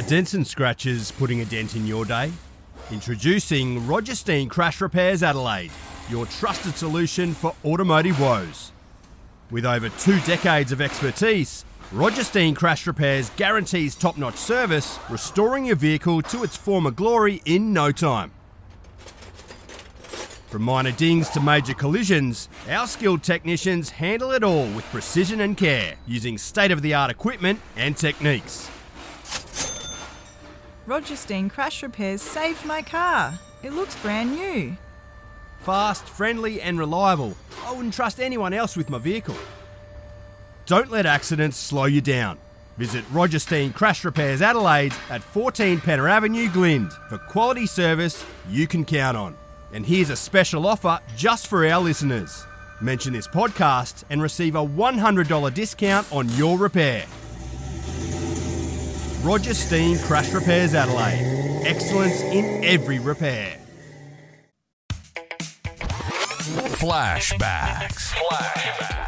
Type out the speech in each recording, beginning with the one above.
Are dents and scratches putting a dent in your day? Introducing Roger Steen Crash Repairs Adelaide, your trusted solution for automotive woes. With over two decades of expertise, Roger Steen Crash Repairs guarantees top notch service, restoring your vehicle to its former glory in no time. From minor dings to major collisions, our skilled technicians handle it all with precision and care, using state of the art equipment and techniques. Roger Steen Crash Repairs saved my car. It looks brand new. Fast, friendly, and reliable. I wouldn't trust anyone else with my vehicle. Don't let accidents slow you down. Visit Roger Steen Crash Repairs Adelaide at 14 Penner Avenue, Glynde for quality service you can count on. And here's a special offer just for our listeners. Mention this podcast and receive a $100 discount on your repair. Roger Steen Crash Repairs Adelaide. Excellence in every repair. Flashbacks. Flashbacks.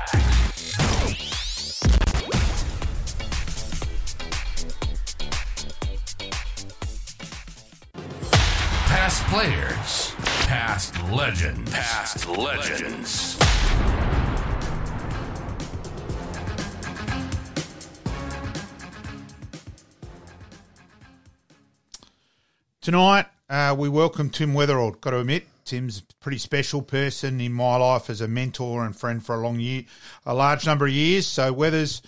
Past players, past legends, past legends. Tonight, uh, we welcome Tim Weatherald. Got to admit, Tim's a pretty special person in my life as a mentor and friend for a long year, a large number of years. So Weathers,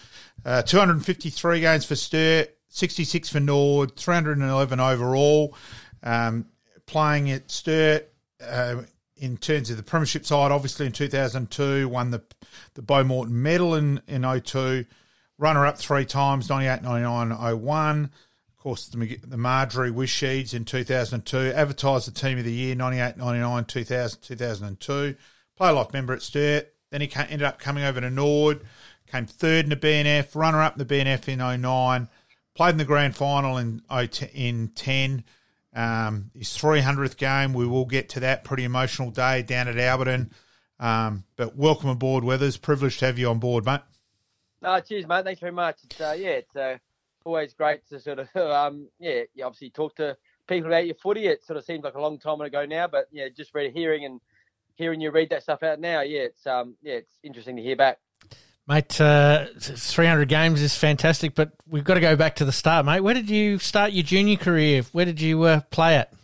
uh, 253 games for Sturt, 66 for Nord, 311 overall. Um, playing at Sturt uh, in terms of the premiership side, obviously in 2002, won the the Beau Morton medal in, in 02, runner up three times, 98, 99, 01 course, the, the Marjorie Wisheeds in 2002, advertised the Team of the Year 98, 99, 2000, 2002, play life member at Sturt. Then he ended up coming over to Nord, came third in the BNF, runner up in the BNF in 09, played in the grand final in, in 10. Um, his 300th game, we will get to that. Pretty emotional day down at Alberton. Um, but welcome aboard, Weathers. Privileged to have you on board, mate. No, cheers, mate. Thanks very much. It's, uh, yeah, it's uh, always great to sort of, um, yeah, you obviously talk to people about your footy. It sort of seems like a long time ago now, but yeah, just read hearing and hearing you read that stuff out now, yeah, it's um, yeah, it's interesting to hear back. Mate, uh, 300 games is fantastic, but we've got to go back to the start, mate. Where did you start your junior career? Where did you uh, play at?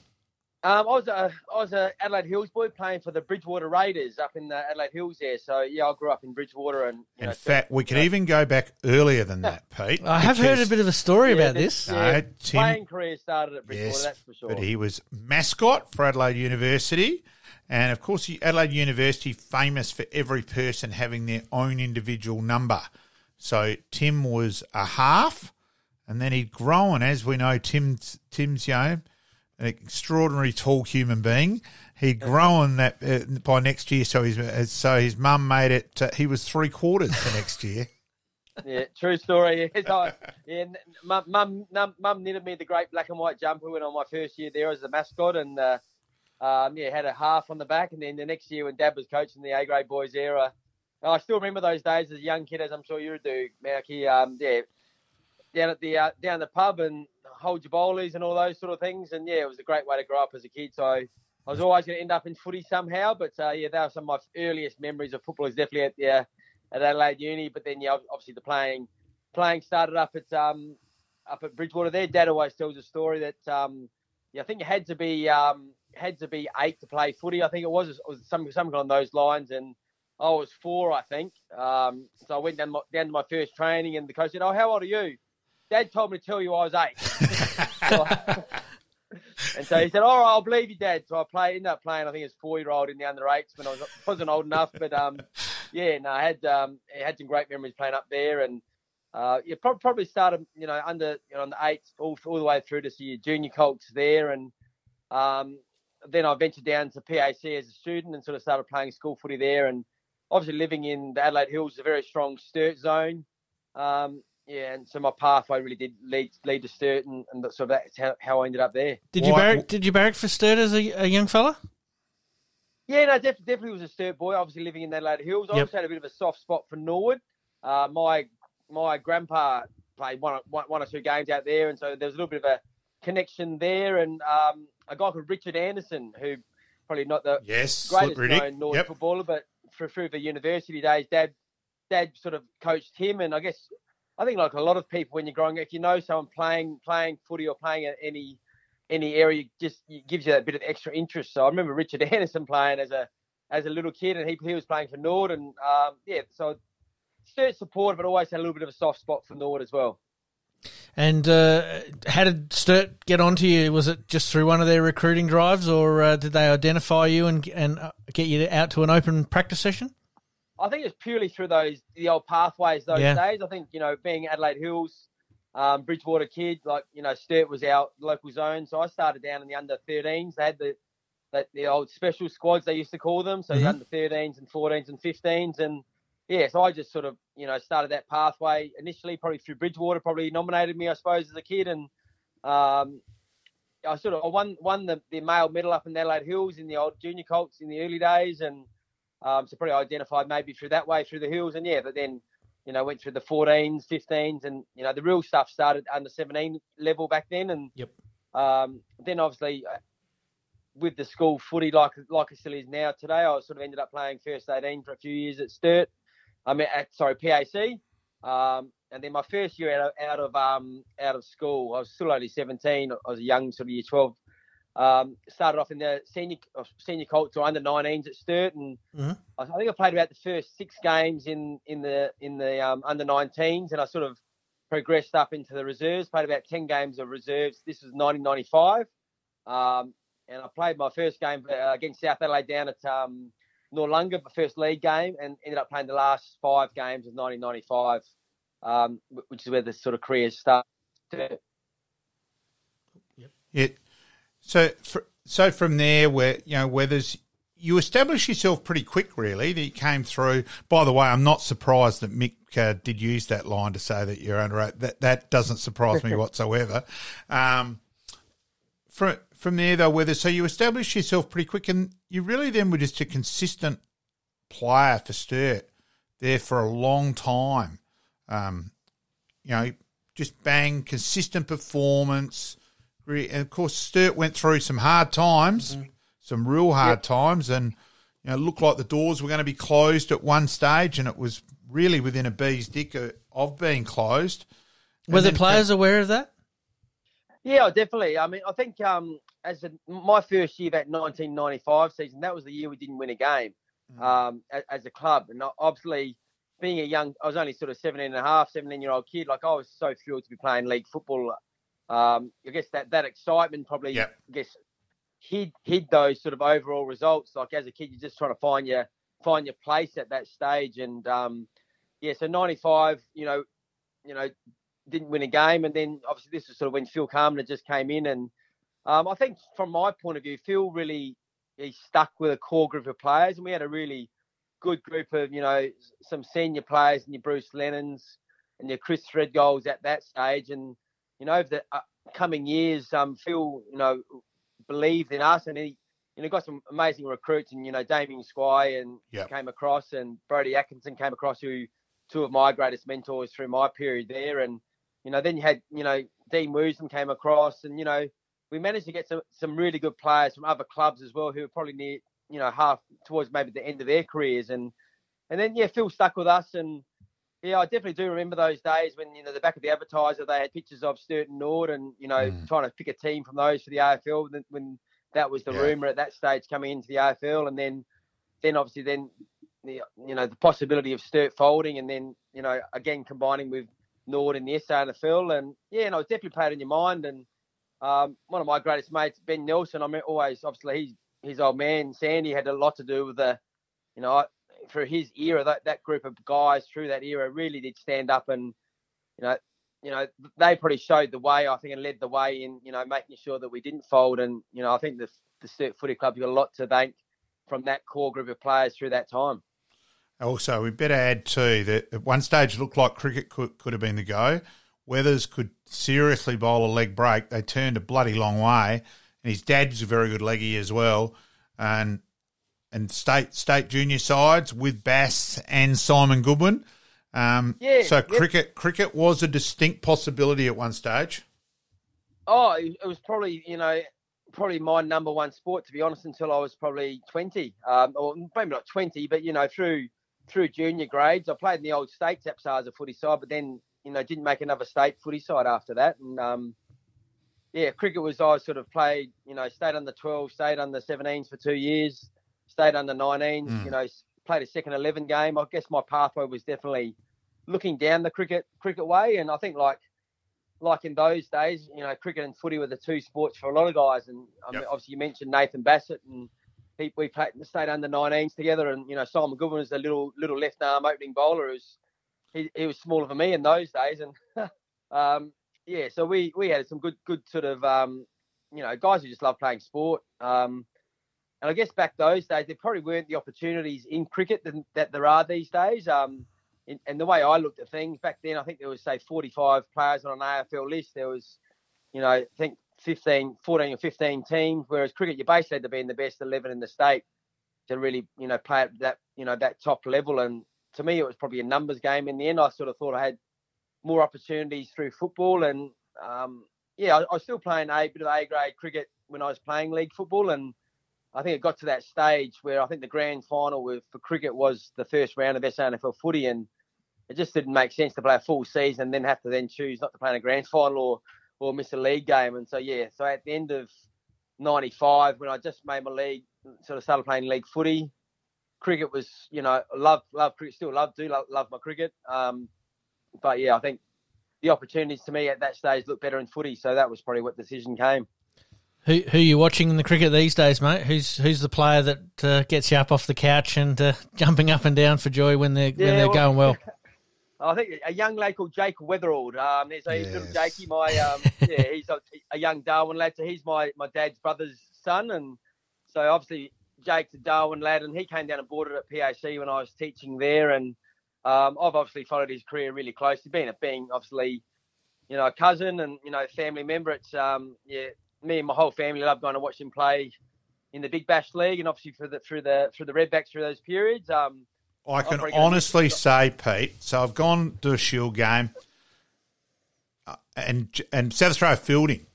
Um, I was a I was a Adelaide Hills boy playing for the Bridgewater Raiders up in the Adelaide Hills there. So yeah, I grew up in Bridgewater, and in know, fact, we could you even go back earlier than that, Pete. I have heard a bit of a story yeah, about this. Yeah, no, Tim, playing career started at Bridgewater, yes, that's for sure. But he was mascot for Adelaide University, and of course, Adelaide University famous for every person having their own individual number. So Tim was a half, and then he'd grown, as we know, Tim's Tim's you know an extraordinary tall human being. He'd grown that uh, by next year, so his uh, so his mum made it. Uh, he was three quarters for next year. yeah, true story. Yeah, yeah mum, mum, mum knitted me the great black and white jumper when on my first year there as a mascot, and uh, um, yeah, had a half on the back. And then the next year when Dad was coaching the A grade boys era, I still remember those days as a young kid, as I'm sure you do, Malky. Um, yeah, down at the uh, down the pub and hold your bowlies and all those sort of things. And yeah, it was a great way to grow up as a kid. So I was always going to end up in footy somehow. But uh, yeah, that was some of my earliest memories of football. Is definitely at the uh, at Adelaide Uni. But then yeah, obviously the playing playing started up at um up at Bridgewater. There, Dad always tells a story that um yeah, I think you had to be um had to be eight to play footy. I think it was, it was something something on those lines and. I was four, I think. Um, so I went down, my, down to my first training, and the coach said, "Oh, how old are you?" Dad told me to tell you I was eight. and so he said, "All right, I'll believe you, Dad." So I played, ended up playing. I think as four year old in the under eights when I was wasn't old enough, but um, yeah, no, I had um, I had some great memories playing up there, and uh, yeah, probably started you know under you know on the eights all, all the way through to see your junior colts there, and um, then I ventured down to PAC as a student and sort of started playing school footy there, and obviously living in the Adelaide Hills is a very strong Sturt zone. Um, yeah, and so my pathway really did lead lead to Sturt, and, and so that's how, how I ended up there. Did you barrack? Did you barrack for Sturt as a, a young fella? Yeah, no, def- definitely was a Sturt boy. Obviously living in Adelaide Hills, I yep. also had a bit of a soft spot for Norwood. Uh, my my grandpa played one, one, one or two games out there, and so there was a little bit of a connection there. And um, a guy called Richard Anderson, who probably not the Yes, greatest Slip Riddick. known North Yep. footballer, but for, through the university days, Dad, Dad sort of coached him, and I guess I think like a lot of people when you're growing up, if you know someone playing playing footy or playing at any any area, just gives you that bit of extra interest. So I remember Richard Anderson playing as a as a little kid, and he he was playing for Nord, and um, yeah, so Sturt supporter, but always had a little bit of a soft spot for Nord as well. And uh, how did Sturt get onto you? Was it just through one of their recruiting drives, or uh, did they identify you and and uh, get you out to an open practice session? I think it's purely through those the old pathways those Yeah. days. I think you know being Adelaide Hills, um, Bridgewater kid, like you know Sturt was our local zone, so I started down in the under 13s. They had the the, the old special squads they used to call them, so Mhm. the under 13s and 14s and 15s, and yeah, so I just sort of you know started that pathway initially, probably through Bridgewater, probably nominated me I suppose as a kid, and um, I sort of I won won the, the male medal up in Adelaide Hills in the old junior colts in the early days, and um, so probably identified maybe through that way through the hills, and yeah, but then you know went through the 14s, 15s, and you know the real stuff started under 17 level back then, and Yep. um, then obviously uh, with the school footy like like it still is now today, I sort of ended up playing first 18 for a few years at Sturt. I mean, at, sorry, PAC. Um, and then my first year out of, out of um, out of school, I was still only 17. I was a young sort of year 12. Um, started off in the senior uh, senior colts or under 19s at Sturt, and Mhm. I, I think I played about the first six games in in the in the um, under 19s, and I sort of progressed up into the reserves. Played about 10 games of reserves. This was 1995, um, and I played my first game uh, against South Adelaide down at um, Noarlunga, the first league game, and ended up playing the last five games of 1995, um, which is where the sort of career started. Yep. Yeah. So, fr so from there, where you know, Weathers, you established yourself pretty quick, really. That you came through. By the way, I'm not surprised that Mick uh, did use that line to say that you're under. That that doesn't surprise me whatsoever. Um, from from there, though, Weathers, so you established yourself pretty quick, and you really then were just a consistent player for Sturt there for a long time. Um, you know, just bang, consistent performance. Re- And of course, Sturt went through some hard times, some real hard times, and you know, it looked like the doors were going to be closed at one stage, and it was really within a bee's dick of- of being closed. And Were the then- players aware of that? Yeah, definitely. I mean, I think um, as a, my first year, that 1995 season, that was the year we didn't win a game um, as, as a club. And obviously, being a young, I was only sort of 17 and a half, 17 year old kid. Like, I was so thrilled to be playing league football. Um, I guess that, that excitement probably, Yep. I guess, hid hid those sort of overall results. Like as a kid, you're just trying to find your find your place at that stage. And um, yeah, so 95, you know, you know, didn't win a game, and then obviously this was sort of when Phil Carman just came in, and um, I think from my point of view, Phil really he stuck with a core group of players, and we had a really good group of you know some senior players, and your Bruce Lennons and your Chris Threadgolds at that stage, and you know over the coming years, um, Phil you know believed in us, and he you know got some amazing recruits, and you know Damien Squire and Yep. came across, and Brody Atkinson came across, who two of my greatest mentors through my period there, and you know, then you had, you know, Dean Woosnam came across, and you know, we managed to get some some really good players from other clubs as well, who were probably near, you know, half towards maybe the end of their careers, and and then yeah, Phil stuck with us, and yeah, I definitely do remember those days when you know the back of the advertiser they had pictures of Sturt and Nord, and you know, Mm. trying to pick a team from those for the AFL when, when that was the Yeah. rumor at that stage coming into the AFL, and then then obviously then the you know the possibility of Sturt folding, and then you know again combining with Nord in the SANFL, and yeah, and I was definitely played in your mind. And um, one of my greatest mates, Ben Nelson, I mean, always obviously he's his old man Sandy had a lot to do with the, you know, for his era that that group of guys through that era really did stand up and, you know. You know, they probably showed the way, I think, and led the way in, you know, making sure that we didn't fold. And, you know, I think the, the Sturt Footy Club got a lot to thank from that core group of players through that time. Also, we better add too that at one stage it looked like cricket could, could have been the go. Weathers could seriously bowl a leg break. They turned a bloody long way, and his dad's a very good leggy as well. And and state state junior sides with Bass and Simon Goodwin. Um, Yeah, So yep. cricket, cricket was a distinct possibility at one stage. Oh, it was probably you know probably my number one sport to be honest until I was probably twenty, um, or maybe not twenty, but you know through through junior grades, I played in the old state as a footy side, but then you know didn't make another state footy side after that, and um, yeah, cricket was I sort of played you know stayed under twelve, stayed under seventeens for two years, stayed under nineteens, Mm. you know played a second eleven game. I guess my pathway was definitely looking down the cricket cricket way, and I think like like in those days, you know, cricket and footy were the two sports for a lot of guys. And I mean, Yep. obviously, you mentioned Nathan Bassett, and he, we played in the state under 19s together. And you know, Simon Goodwin was a little little left arm opening bowler. Who's he, he was smaller than me in those days, and um, yeah, so we we had some good good sort of um, you know guys who just love playing sport. Um, and I guess back those days, there probably weren't the opportunities in cricket that, that there are these days. Um, in, and the way I looked at things back then, I think there was say 45 players on an AFL list. There was, you know, I think 15, 14 or 15 teams. Whereas cricket, you basically had to be in the best 11 in the state to really, you know, play at that, you know, that top level. And to me, it was probably a numbers game. In the end, I sort of thought I had more opportunities through football. And um, yeah, I, I was still playing a bit of A grade cricket when I was playing league football. And I think it got to that stage where I think the grand final with, for cricket was the first round of SANFL footy, and it just didn't make sense to play a full season and then have to then choose not to play in a grand final or or miss a league game. And so yeah, so at the end of '95, when I just made my league, sort of started playing league footy, cricket was you know love love cricket, still love do love, love my cricket. Um, but yeah, I think the opportunities to me at that stage looked better in footy, so that was probably what decision came. Who who you watching in the cricket these days, mate? Who's who's the player that uh, gets you up off the couch and uh, jumping up and down for joy when they're when they're well- going well? I think a young lad called Jake Weatherald. Um, there's a little Jakey, my um, yeah, he's a, a young Darwin lad. So he's my, my dad's brother's son, and so obviously Jake's a Darwin lad, and he came down and boarded at PAC when I was teaching there, and um, I've obviously followed his career really closely. Being a being obviously, you know, a cousin and you know family member. It's um, yeah, me and my whole family love going to watch him play in the Big Bash League, and obviously for the through the through the Redbacks through those periods. Um, I can honestly say, Pete. So I've gone to a Shield game, uh, and and South Australia fielding,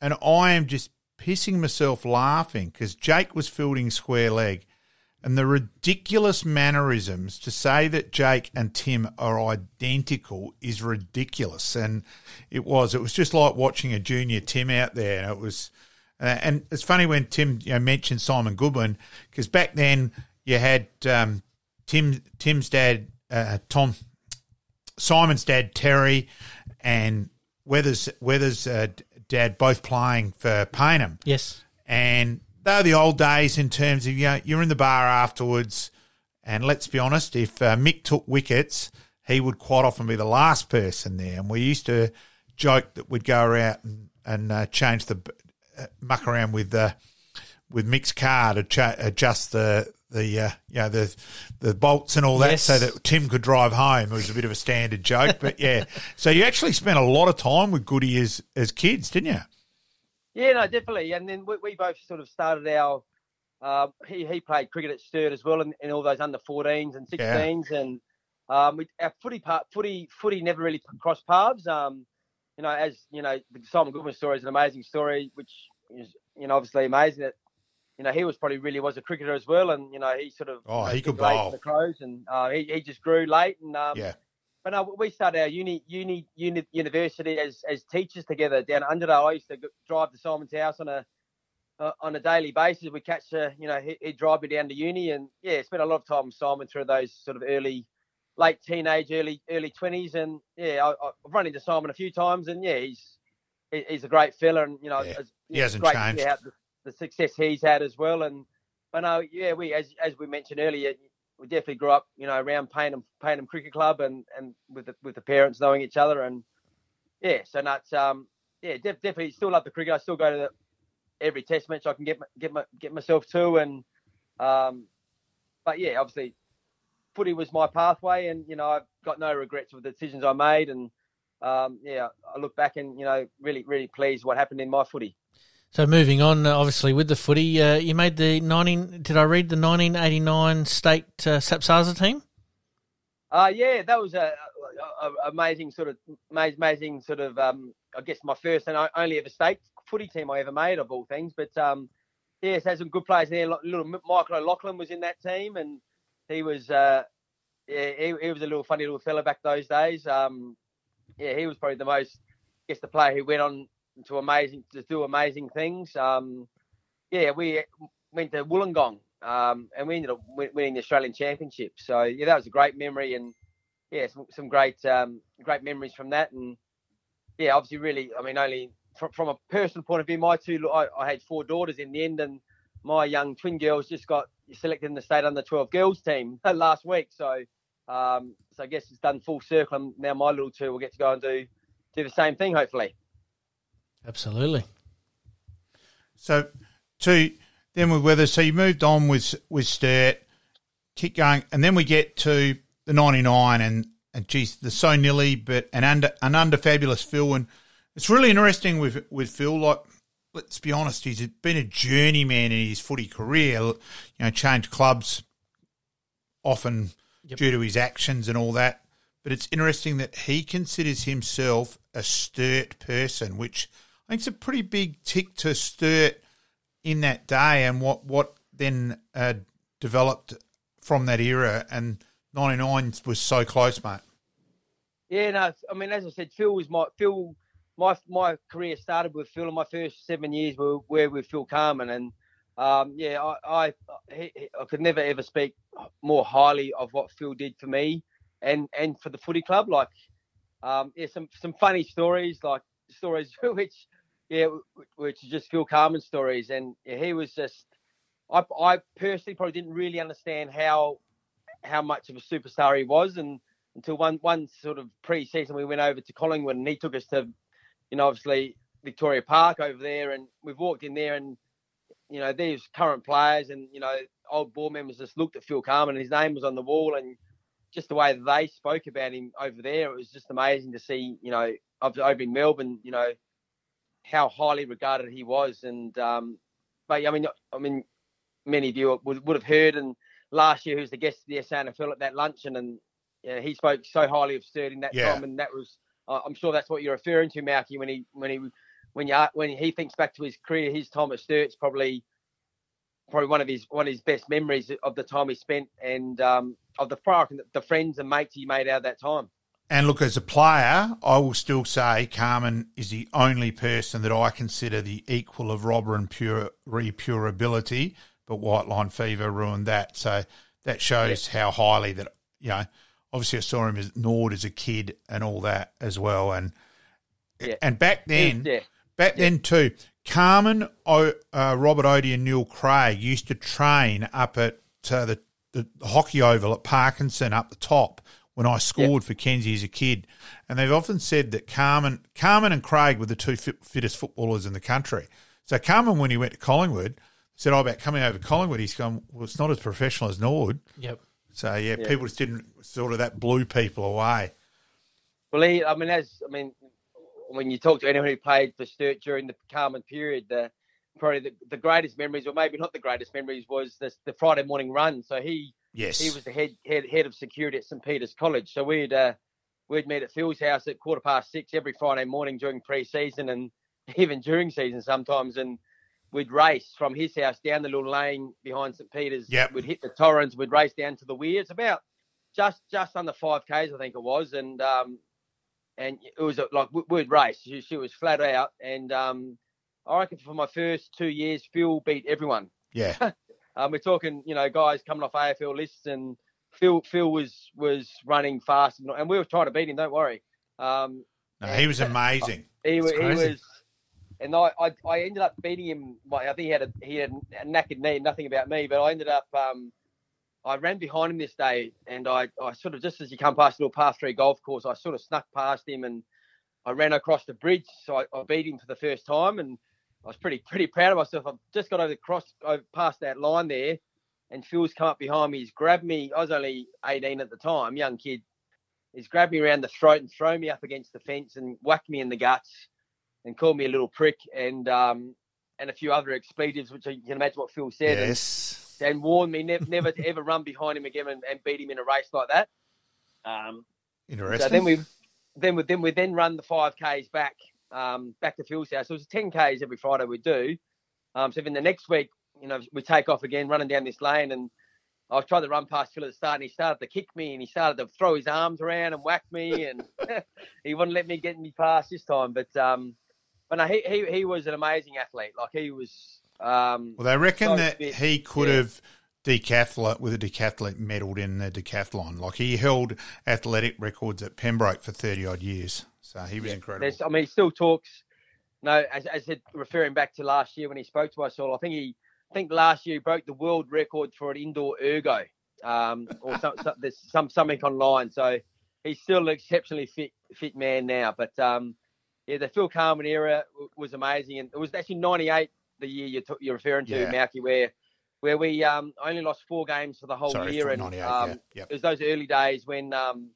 and I am just pissing myself laughing because Jake was fielding square leg, and the ridiculous mannerisms to say that Jake and Tim are identical is ridiculous, and it was. It was just like watching a junior Tim out there, and it was. Uh, and it's funny when Tim you know, mentioned Simon Goodwin because back then you had um, Tim Tim's dad, uh, Tom Simon's dad Terry, and Weathers Weathers' uh, dad both playing for Payneham, Yes. and they're the old days in terms of you know you're in the bar afterwards, and let's be honest, if uh, Mick took wickets, he would quite often be the last person there, and we used to joke that we'd go around and, and uh, change the uh, muck around with uh, with Mick's car to cha- adjust the the uh, you know the the bolts and all that Yes. so that Tim could drive home. It was a bit of a standard joke, but yeah. So you actually spent a lot of time with Goody as as kids, didn't you? Yeah, no, definitely. And then we, we both sort of started our. Uh, he he played cricket at Sturt as well, and, and all those under 14s and 16s, and um, we, our footy part, footy footy never really crossed paths. Um, you know, as you know, the Simon Goodwin story is an amazing story, which is you know obviously amazing that you know he was probably really was a cricketer as well, and you know he sort of Oh, he could bowl. the Crows, and uh, he he just grew late, and um, Yeah. But no, we started our uni, uni, uni university as as teachers together down under. I used to drive to Simon's house on a uh, on a daily basis. We catch, uh, you know, he, he'd drive me down to uni, and yeah, spent a lot of time with Simon through those sort of early, late teenage, early early twenties, and yeah, I, I've run into Simon a few times, and yeah, he's he's a great fella, and you know, Yeah, it's, he hasn't great changed. the, the success he's had as well, and but no, yeah, we as as we mentioned earlier, we definitely grew up, you know, around Payneham Payneham Cricket Club, and and with the with the parents knowing each other, and yeah, so that's um yeah, def- definitely still love the cricket. I still go to the, every test match I can get get my, get myself to, and um, but yeah, obviously, footy was my pathway, and you know I've got no regrets with the decisions I made, and um, yeah, I look back and you know really really pleased what happened in my footy. So moving on, uh, obviously with the footy, uh, you made the nineteen. Did I read the nineteen eighty nine state uh, SAPSASA team? Uh, yeah, that was a, a, a amazing sort of ama- amazing sort of um, I guess my first and only ever state footy team I ever made of all things. But um, yes, had some good players there. Little Michael O'Loughlin was in that team, and he was uh, yeah, he, he was a little funny little fella back those days. Um, yeah, he was probably the most I guess the player who went on to amazing to do amazing things. Um, yeah, we went to Wollongong um, and we ended up winning the Australian Championship. So yeah, that was a great memory, and yeah, some, some great um, great memories from that. And yeah, obviously, really, I mean, only from, from a personal point of view, my two, I, I had four daughters in the end, and my young twin girls just got selected in the state under 12 girls team last week. So um, so I guess it's done full circle, and now my little two will get to go and do do the same thing, hopefully. Absolutely. So, to then with Weather, so you moved on with with Sturt, keep going, and then we get to the ninety nine, and and geez, the so nearly, but an under an under fabulous Phil, and it's really interesting with with Phil. Like, let's be honest, he's been a journeyman in his footy career. You know, changed clubs often due to his actions and all that. But it's interesting that he considers himself a Sturt person, which I think is a pretty big tick to Sturt in that day and what what then uh, developed from that era. And '99 was so close, mate. Yeah, no, I mean, as I said, Phil was my Phil. My my career started with Phil, and my first seven years were, were with Phil Carman, and um, yeah, I I, I could never ever speak more highly of what Phil did for me and and for the footy club. Like, um, yeah, some some funny stories, like stories which yeah, which is just Phil Carman stories, and he was just. I I personally probably didn't really understand how how much of a superstar he was, and until one one sort of pre-season we went over to Collingwood and he took us to, you know, obviously Victoria Park over there, and we've walked in there and, you know, these current players and you know old board members just looked at Phil Carman and his name was on the wall and just the way they spoke about him over there, it was just amazing to see, you know, over in Melbourne, you know, how highly regarded he was, and um, but I mean, I mean, many of you would, would have heard and last year, who was the guest of the SANFL at that luncheon, and yeah, he spoke so highly of Sturt in that Yeah. time, and that was, uh, I'm sure that's what you're referring to, Malky, when he when he when you when he thinks back to his career, his time at Sturt's probably probably one of his one of his best memories of the time he spent and um, of the prior the friends and mates he made out of that time. And look, as a player, I will still say Carman is the only person that I consider the equal of Robber and pure pure ability, but White Line Fever ruined that. So that shows how highly that you know. Obviously, I saw him as Nord as a kid and all that as well. And Yeah. and back then, Yeah. back then too, Carman, o, uh, Robert Oatey, and Neil Craig used to train up at uh, the, the hockey oval at Parkinson up the top when I scored for Kenzie as a kid. And they've often said that Carman, Carman and Craig were the two fit, fittest footballers in the country. So Carman, when he went to Collingwood, said, "Oh, about coming over to Collingwood." He's gone, "Well, it's not as professional as Nord." Yep. So yeah, people just didn't sort of that blew people away. Well, he, I mean, as I mean, when you talk to anyone who played for Sturt during the Carman period, the probably the, the greatest memories, or maybe not the greatest memories, was this, the Friday morning run. So he Yes, he was the head head head of security at St Peter's College. So we'd uh, we'd meet at Phil's house at quarter past six every Friday morning during pre-season and even during season sometimes, and we'd race from his house down the little lane behind St Peter's. Yep. We'd hit the Torrens. We'd race down to the weir. It's about just just under five k's, I think it was, and um, and it was a, like we- we'd race. She, she was flat out, and um, I reckon for my first two years, Phil beat everyone. yeah, Um, we're talking, you know, guys coming off AFL lists, and Phil Phil was was running fast, and we were trying to beat him. Don't worry. Um, no, he was amazing. he, he was, and I, I I ended up beating him. I think he had a he had a knackered knee, nothing about me, but I ended up um, I ran behind him this day, and I, I sort of just as you come past the little par three golf course, I sort of snuck past him, and I ran across the bridge, so I, I beat him for the first time, and I was pretty pretty proud of myself. I just got over the cross over past that line there, and Phil's come up behind me. He's grabbed me. I was only 18 at the time, young kid. He's grabbed me around the throat and thrown me up against the fence and whacked me in the guts and called me a little prick and um, and a few other expletives, which you can imagine what Phil said. And, Yes, and warned me never, never to ever run behind him again and, and beat him in a race like that. Um, Interesting. so then we then we then we then run the five k's back um, back to Phil's house. So it was ten k's every Friday we do. Um, so then the next week, you know, we take off again, running down this lane, and I was trying to run past Phil at the start, and he started to kick me, and he started to throw his arms around and whack me, and he wouldn't let me get me past this time. But um, but no, he he he was an amazing athlete. Like he was. Um, well, they reckon so that fit, he could yeah. have decathlete with a decathlete medaled in the decathlon. Like he held athletic records at Pembroke for thirty odd years. So he was incredible. I mean, he still talks. No, as, as it, referring back to last year when he spoke to us all, I think he, I think last year he broke the world record for an indoor ergo, um, or some, some, there's some something online. So he's still an exceptionally fit fit man now. But um, yeah, the Phil Carman era w- was amazing, and it was actually '98 the year you're, t- you're referring to, Yeah. Malky, where where we um, only lost four games for the whole Sorry, year, and um, yeah. Yep. it was those early days when um,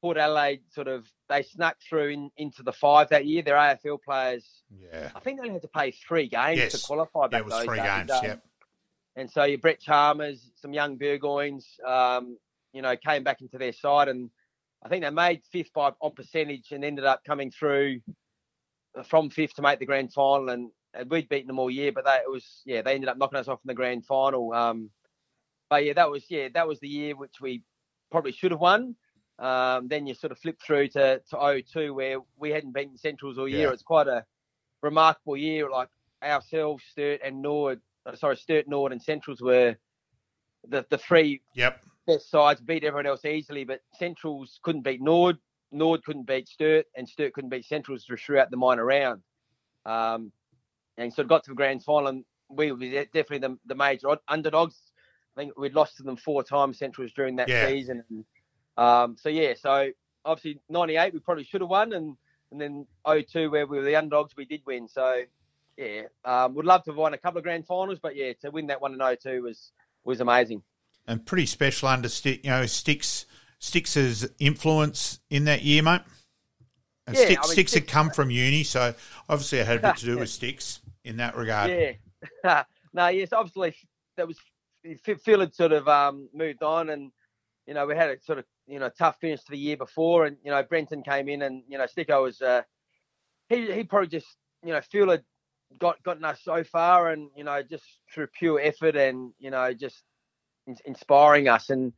Port Adelaide sort of they snuck through in, into the five that year. Their AFL players, Yeah. I think they only had to play three games Yes. to qualify Yeah, back it was those three days. games. Um, Yep. And so your Brett Chalmers, some young Burgoynes, um, you know, came back into their side, and I think they made fifth by on percentage and ended up coming through from fifth to make the grand final. And, and we'd beaten them all year, but they, it was yeah, they ended up knocking us off in the grand final. Um, but yeah, that was yeah, that was the year which we probably should have won. Um, then you sort of flip through to to 02 where we hadn't beaten Centrals all year. Yeah. It's quite a remarkable year. Like ourselves, Sturt and Nord, uh, sorry, Sturt, Nord, and Centrals were the the three Yep. best sides beat everyone else easily, but Centrals couldn't beat Nord, Nord couldn't beat Sturt, and Sturt couldn't beat Centrals throughout the minor round. Um, and so it got to the grand final, and we were definitely the, the major underdogs. I think we'd lost to them four times, Centrals, during that Yeah. season. And, um, so, yeah, so obviously 98, we probably should have won, and, and then 02, where we were the underdogs, we did win. So, yeah, um, would love to have won a couple of grand finals, but yeah, to win that one in 02 was was amazing. And pretty special under stick. You know, sticks Sticks' influence in that year, mate. And Yeah, Sticks, I mean, Sticks had come from uni, so obviously it had a bit to do with Sticks in that regard. Yeah. no, yes, obviously that was Phil had sort of um, moved on, and you know we had a sort of you know tough finish to the year before, and you know Brenton came in, and you know Sticko was uh, he he probably just you know had got gotten us so far, and you know just through pure effort and you know just in- inspiring us, and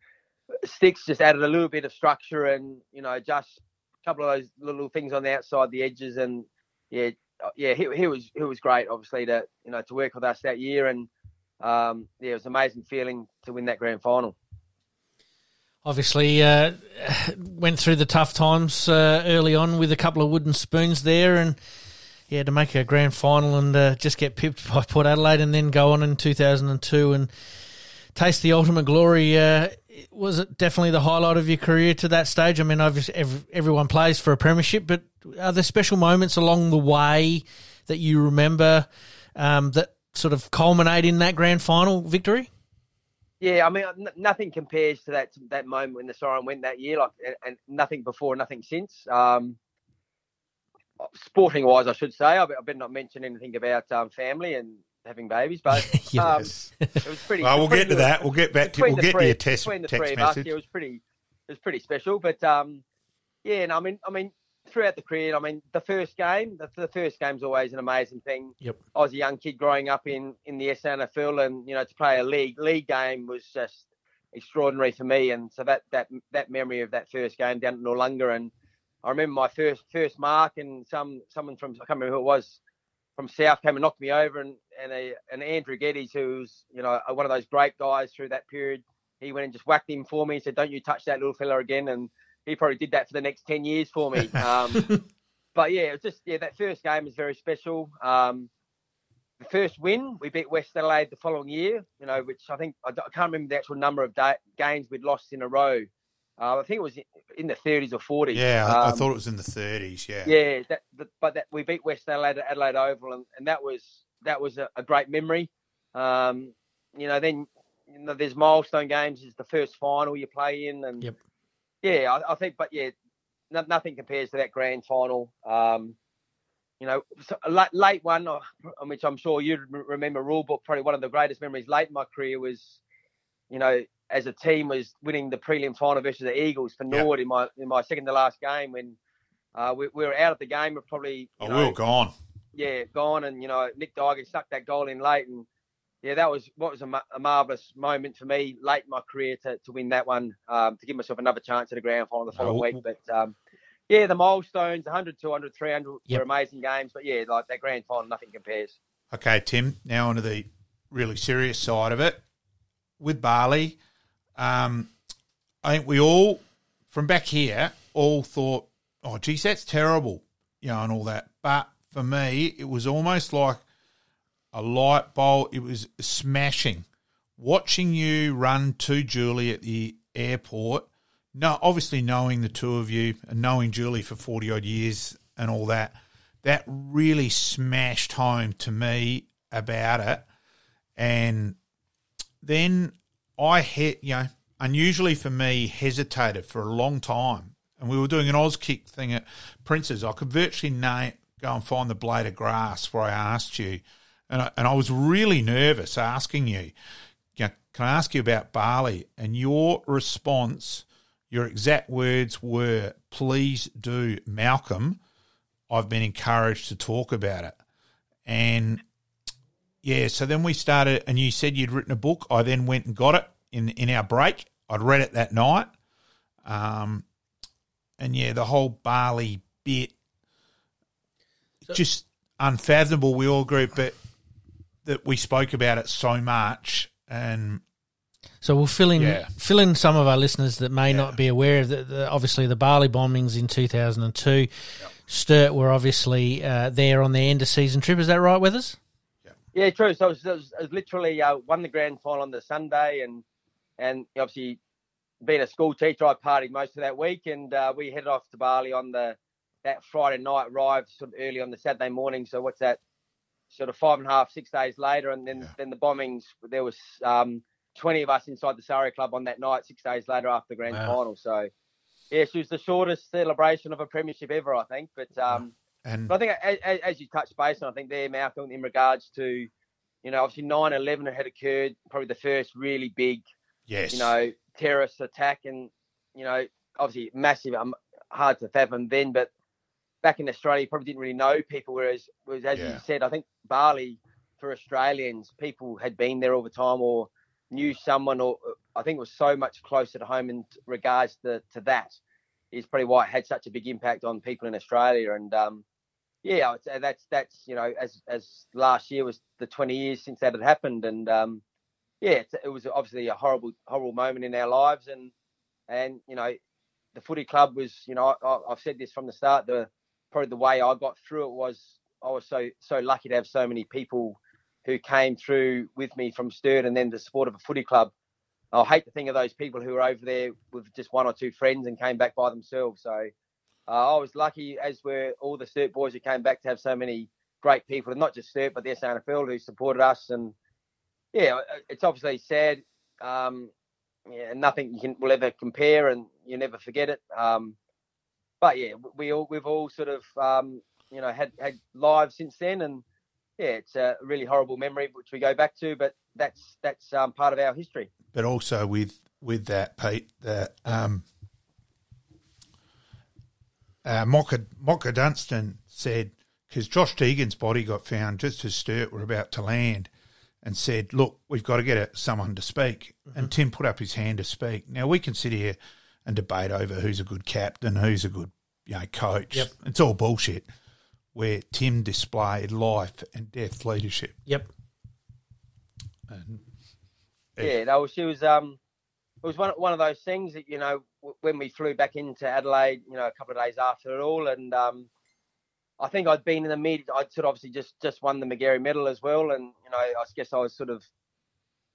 Sticks just added a little bit of structure and you know just a couple of those little things on the outside the edges, and yeah, yeah, he, he was he was great, obviously to you know to work with us that year, and um, yeah, it was an amazing feeling to win that grand final. Obviously, uh, went through the tough times uh, early on with a couple of wooden spoons there, and yeah, to make a grand final and uh, just get pipped by Port Adelaide, and then go on in 2002 and taste the ultimate glory. Uh, was it definitely the highlight of your career to that stage? I mean, obviously ev- everyone plays for a premiership, but are there special moments along the way that you remember um, that sort of culminate in that grand final victory? Yeah, I mean, n- nothing compares to that that moment when the siren went that year, like, and, and nothing before, nothing since. Um, sporting wise, I should say, I, be- I better not mention anything about um, family and having babies, but um, it was pretty. Well, we'll between get to the- that. We'll get back to between we'll the get to three- your test between the text three of us, message. yeah, it was pretty, it was pretty special. But um, yeah, and I mean, I mean, throughout the career, I mean, the first game, the, the first game's always an amazing thing. Yep. I was a young kid growing up in in the SNFL, and you know, to play a league league game was just extraordinary for me. And so that that that memory of that first game down at Noarlunga, and I remember my first first mark, and some someone from I can't remember who it was from South came and knocked me over, and and a and Andrew Geddes, who's you know one of those great guys through that period, he went and just whacked him for me. He said, "Don't you touch that little fella again," and he probably did that for the next ten years for me. Um, but yeah, it was just yeah, that first game was very special. Um, the first win, we beat West Adelaide the following year. You know, which I think I, I can't remember the actual number of da- games we'd lost in a row. Uh, I think it was in the 30s or 40s. Yeah, I, I Um, thought it was in the 30s. Yeah. yeah, that, that, but that we beat West Adelaide at Adelaide Oval, and, and that was that was a, a great memory. Um, you know, then you know, there's milestone games. Is the first final you play in, and Yep. Yeah, I, I think, but yeah, no, nothing compares to that grand final. Um, you know, late, late one, uh, which I'm sure you remember. Rule book, probably one of the greatest memories late in my career was, you know, as a team was winning the prelim final versus the Eagles for Yeah. Nord in my in my second to last game when uh, we, we were out of the game. We're probably Oh, know, we were gone. yeah, gone. And, you know, Nick Daiger stuck that goal in late. And, yeah, that was what was a, a marvellous moment for me late in my career to, to win that one, um, to give myself another chance at a grand final the following Oh. week. But, um, yeah, the milestones 100, 200, 300 Yep. were amazing games. But, yeah, like that grand final, nothing compares. Okay, Tim. Now onto the really serious side of it with Bali. Um, I think we all, from back here, all thought, "Oh, geez, that's terrible," you know, and all that. But for me, it was almost like a light bulb. It was smashing. Watching you run to Julie at the airport. No, obviously knowing the two of you and knowing Julie for forty odd years and all that, that really smashed home to me about it. And then I hit, you know, unusually for me, hesitated for a long time. And we were doing an Auskick thing at Prince's. I could virtually name, go and find the blade of grass where I asked you. And I, and I was really nervous asking you, you know, can I ask you about Bali? And your response, your exact words were, please do, Malcolm. I've been encouraged to talk about it. And yeah, so then we started, and you said you'd written a book. I then went and got it in in our break. I'd read it that night. Um, and yeah, the whole Bali bit, just unfathomable. We all agree, but that we spoke about it so much, and So we'll fill in Yeah. fill in some of our listeners that may not be aware of the, the obviously the Bali bombings in 2002. Sturt were obviously uh, there on their end of season trip. Is that right, Weathers? Yeah, Yeah, true. So it was, it was, it was literally uh, won the grand final on the Sunday, and and obviously being a school teacher, I partied most of that week, and uh, we headed off to Bali on the that Friday night. Arrived sort of early on the Saturday morning. So what's that? Sort of five and a half, six days later, and then then the bombings. There was um, twenty of us inside the Sari Club on that night. Six days later after the grand Wow. final. So yeah, she was the shortest celebration of a premiership ever, I think. But um, and but I think, a- a- as you touched base on, I think there, Malcolm, in regards to, you know, obviously 9 11 had occurred, probably the first really big, yes, you know, terrorist attack. And, you know, obviously massive, um, hard to fathom then. But back in Australia, you probably didn't really know people. Whereas, whereas as Yeah. you said, I think Bali, for Australians, people had been there all the time or knew someone, or I think it was so much closer to home in regards to, to that is probably why it had such a big impact on people in Australia. And um, yeah, I would say that's that's you know as as last year was the 20 years since that had happened, and um, yeah, it's, it was obviously a horrible horrible moment in our lives, and and you know the footy club was you know I, I've said this from the start. The probably the way I got through it was I was so so lucky to have so many people who came through with me from Sturt, and then the support of a footy club. I hate to think of those people who were over there with just one or two friends and came back by themselves. So uh, I was lucky, as were all the Sturt boys who came back to have so many great people, and not just Sturt, but the SANFL who supported us. And yeah, it's obviously sad. Um, yeah, nothing you can will ever compare, and you never forget it. Um, but yeah, we all we've all sort of um, you know had had lives since then, and yeah, it's a really horrible memory which we go back to, but that's that's um, part of our history. but also with with that, Pete, that um, uh, Mocha, Mocha Dunstan said because Josh Deegan's body got found just as Sturt were about to land, and said, "Look, we've got to get a, someone to speak." And Tim put up his hand to speak. Now we can sit here and debate over who's a good captain, who's a good you know coach. Yep. It's all bullshit. Where Tim displayed life and death leadership. Yep. And Yeah, no, she was. Um, it was one one of those things that you know when we flew back into Adelaide, you know, a couple of days after it all, and um, I think I'd been in the media. I'd sort of obviously just just won the Magarey Medal as well, and you know, I guess I was sort of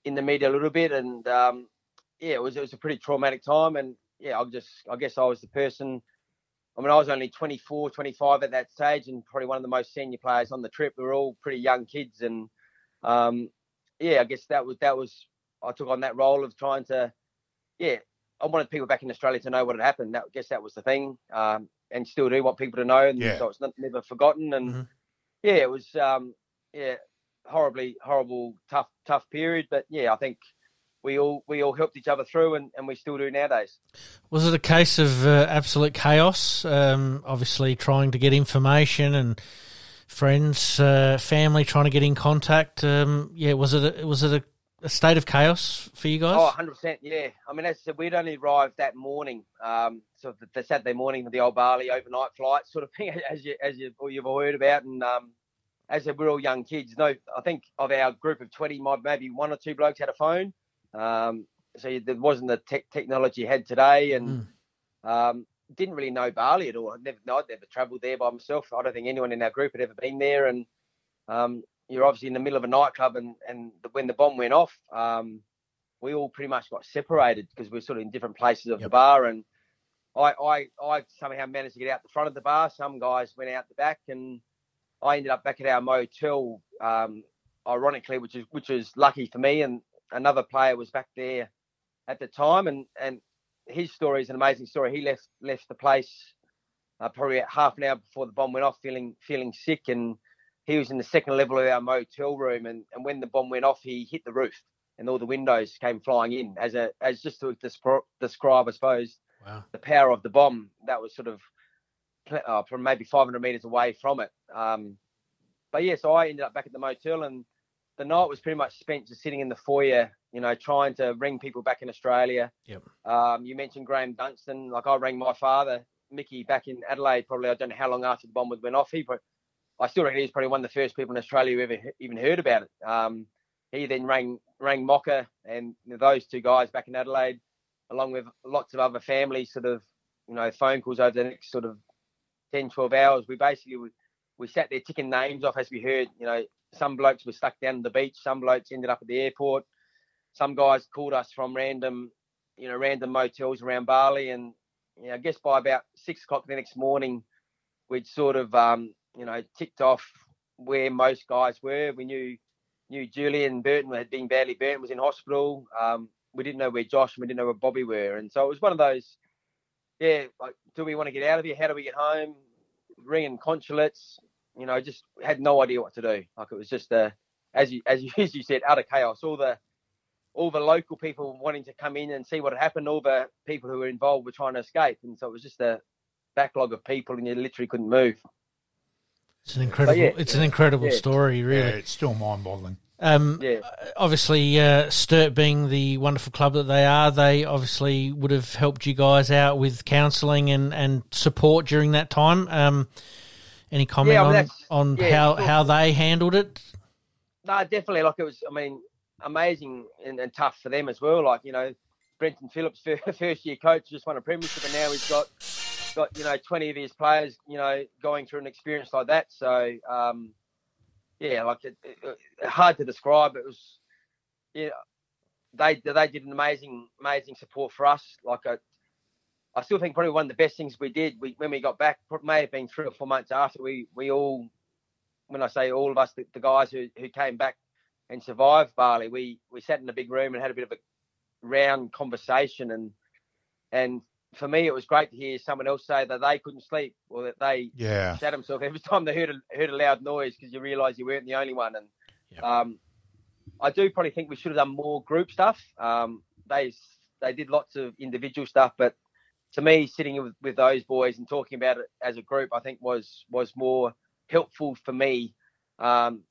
in the media a little bit, and um, yeah, it was it was a pretty traumatic time, and yeah, I just I guess I was the person. I mean, I was only 24, 25 at that stage, and probably one of the most senior players on the trip. We were all pretty young kids, and um, yeah, I guess that was that was I took on that role of trying to, yeah, I wanted people back in Australia to know what had happened. That, I guess that was the thing, um, and still do want people to know, and Yeah. so it's not, never forgotten. And Mhm. yeah, it was, um, yeah, horribly, horrible, tough, tough period. But yeah, I think we all we all helped each other through, and, and we still do nowadays. Was it a case of uh, absolute chaos? Um, obviously, trying to get information and friends, uh, family trying to get in contact. Um, yeah, was it a, was it a, a state of chaos for you guys? Oh, 100%, yeah. I mean, as I said, we'd only arrived that morning, um, so the, the Saturday morning for the old Bali overnight flight sort of thing, as you as you or you've all heard about, and um, as I said, we're all young kids. No, I think of our group of 20, might maybe one or two blokes had a phone. Um, so there wasn't the tech technology you had today, and um, didn't really know Bali at all. I'd never, no, I'd never travelled there by myself. I don't think anyone in our group had ever been there. And um, you're obviously in the middle of a nightclub, and and when the bomb went off, um, we all pretty much got separated because we are sort of in different places of the bar. And I, I, I somehow managed to get out the front of the bar. Some guys went out the back, and I ended up back at our motel. Um, ironically, which is which is lucky for me, and another player was back there at the time, and and his story is an amazing story. He left left the place uh, probably half an hour before the bomb went off, feeling feeling sick, and he was in the second level of our motel room. And, and when the bomb went off, he hit the roof, and all the windows came flying in. As a as just to describe, I suppose, wow. the power of the bomb. That was sort of uh, from maybe 500 meters away from it. Um, but yeah, so I ended up back at the motel, and the night was pretty much spent just sitting in the foyer, you know, trying to ring people back in Australia. Yep. Um, you mentioned Graham Dunstan. Like I rang my father, Mickey, back in Adelaide. Probably I don't know how long after the bomb went off. He, I still reckon he's probably one of the first people in Australia who ever even heard about it. Um, he then rang rang Mocker and those two guys back in Adelaide, along with lots of other families. Sort of, you know, phone calls over the next sort of 10, 12 hours. We basically we, we sat there ticking names off as we heard, you know, some blokes were stuck down the beach. Some blokes ended up at the airport. Some guys called us from random, you know, random motels around Bali. And you know, I guess by about six o'clock the next morning, we'd sort of, um, you know, ticked off where most guys were. We knew knew Julian Burton had been badly burnt, was in hospital. Um, we didn't know where Josh and we didn't know where Bobby were. And so it was one of those, yeah, like, do we want to get out of here? How do we get home? Ringing consulates, you know, just had no idea what to do. Like it was just a, as you as you as you said, utter chaos. All the all the local people wanting to come in and see what had happened. All the people who were involved were trying to escape, and so it was just a backlog of people, and you literally couldn't move. It's an incredible. Yeah, it's yeah, an incredible yeah. story, really. Yeah, it's still mind-boggling. Um, yeah. Obviously, uh, Sturt being the wonderful club that they are, they obviously would have helped you guys out with counselling and, and support during that time. Um, any comment yeah, I mean, on, on yeah, how, how they handled it? No, definitely. Like it was, I mean, amazing and, and tough for them as well. Like, you know, Brenton Phillips, first year coach, just won a premiership, and now he's got, got you know, 20 of his players, you know, going through an experience like that. So, um, yeah, like it, it, it, hard to describe. It was, yeah, they they did an amazing amazing support for us. Like a, I still think probably one of the best things we did we, when we got back may have been three or four months after we we all, when I say all of us, the, the guys who, who came back and survived Bali, we we sat in a big room and had a bit of a round conversation and and for me it was great to hear someone else say that they couldn't sleep or that they yeah shat themselves every time they heard a, heard a loud noise because you realise you weren't the only one and yep. um, I do probably think we should have done more group stuff. Um, they they did lots of individual stuff, but to me, sitting with, with those boys and talking about it as a group, I think was was more helpful for me um,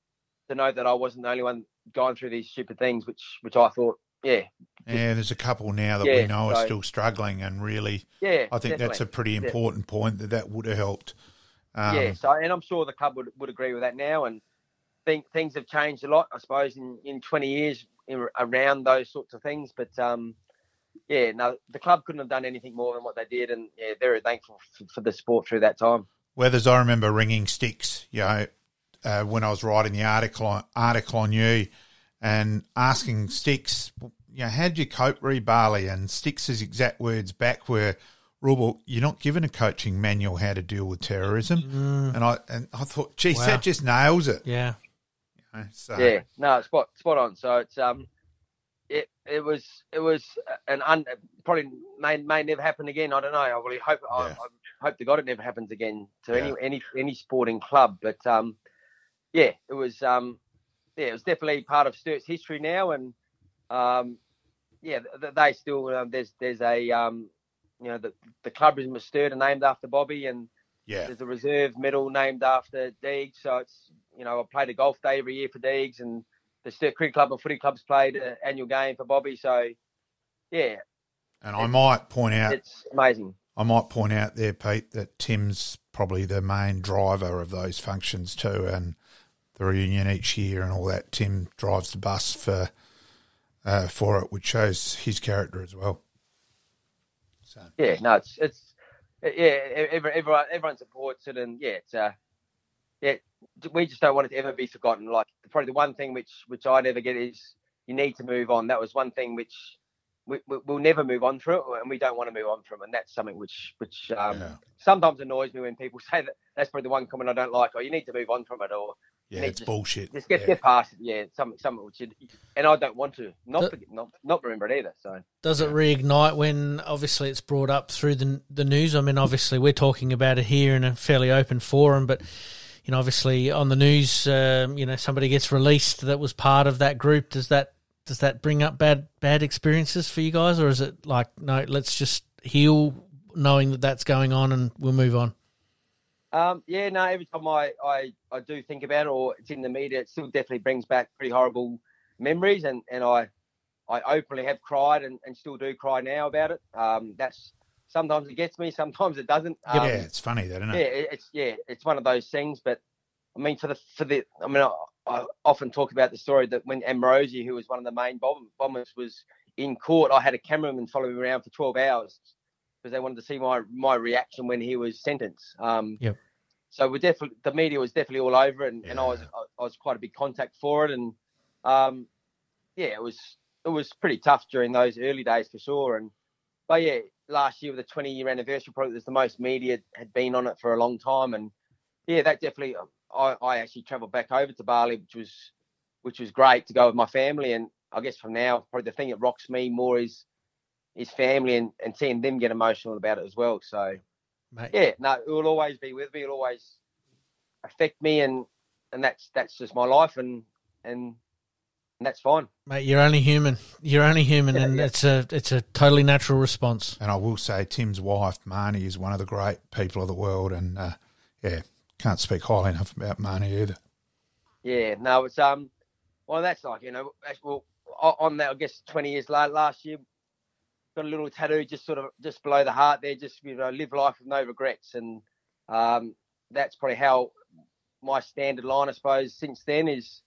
to know that I wasn't the only one going through these stupid things, which which I thought, yeah. Yeah, there's a couple now that yeah, we know so, are still struggling, and really, yeah, I think definitely. that's a pretty important yeah. point that that would have helped. Um, yeah, so and I'm sure the club would, would agree with that now, and think things have changed a lot, I suppose, in, in 20 years in, around those sorts of things, but um, yeah, no, the club couldn't have done anything more than what they did, and yeah, very thankful for, for the sport through that time. Weathers, I remember ringing Sticks, you know, uh, when I was writing the article on, article on you, and asking Sticks, you know, how did you cope re Bali? And Sticks' exact words back were, Rubel, you're not given a coaching manual how to deal with terrorism. Mm. And I and I thought, geez, wow. that just nails it. Yeah. You know, so. Yeah, no, spot spot on. So it's um it it was it was an un, probably may may never happen again. I don't know. I really hope yeah. I, I, hope to God it never happens again to yeah. any any any sporting club. But um, yeah, it was um, yeah, it was definitely part of Sturt's history now, and um, yeah, they still um, there's there's a um, you know the the club is Mustard named after Bobby, and Yeah. there's a reserve medal named after Deegs. So it's you know I played a golf day every year for Deegs, and the Sturt Cricket Club and Footy Club's played an annual game for Bobby. So yeah, And I might point out, it's amazing. I might point out there, Pete, that Tim's probably the main driver of those functions too, and the reunion each year and all that. Tim drives the bus for uh, for it, which shows his character as well. So Yeah, no, it's it's yeah, every, everyone everyone supports it, and yeah, it's uh, yeah, we just don't want it to ever be forgotten. Like probably the one thing which which I never get is you need to move on. That was one thing which we, we- we'll never move on through it, and we don't want to move on from, it. and that's something which which um, Yeah. sometimes annoys me when people say that. That's probably the one comment I don't like. Or you need to move on from it, or yeah, need it's to- bullshit. just get yeah. get past it. Yeah, something something which you, and I don't want to not The- forget, not not remember it either. So. Does it reignite when obviously it's brought up through the the news? I mean, obviously we're talking about it here in a fairly open forum, but you know, obviously on the news, um, you know, somebody gets released that was part of that group. Does that does that bring up bad bad experiences for you guys, or is it like no, let's just heal knowing that that's going on and we'll move on? Um, yeah, no. Every time I, I, I do think about it, or it's in the media, it still definitely brings back pretty horrible memories, and, and I, I openly have cried and, and still do cry now about it. Um, that's sometimes it gets me, sometimes it doesn't. yeah, Um, it's funny that, isn't it? it- it's yeah, it's one of those things. But I mean, for the for the, I mean, I, I often talk about the story that when Amrozi, who was one of the main bomb, bombers, was in court, I had a cameraman follow me around for 12 hours because they wanted to see my my reaction when he was sentenced. Um, Yep. So we definitely the media was definitely all over it, and, and I was I, I was quite a big contact for it, and um, yeah, it was it was pretty tough during those early days for sure. And but yeah, last year with the 20 year anniversary, probably was the most media had been on it for a long time, and yeah, that definitely. Um, I, I actually travelled back over to Bali, which was which was great to go with my family, and I guess from now, probably the thing that rocks me more is is family and, and seeing them get emotional about it as well. So Mate, yeah, no, it will always be with me. It'll always affect me, and and that's that's just my life, and and, and that's fine. mate, you're only human. You're only human, Yeah, and yeah. it's a it's a totally natural response. And I will say, Tim's wife, Marnie, is one of the great people of the world, and uh, yeah, can't speak highly enough about Marnie either. Yeah, no, it's um, well, that's like you know, well, on that, I guess twenty years la- last year, got a little tattoo just sort of just below the heart there, just you know, live life with no regrets, and um, that's probably how my standard line, I suppose, since then is.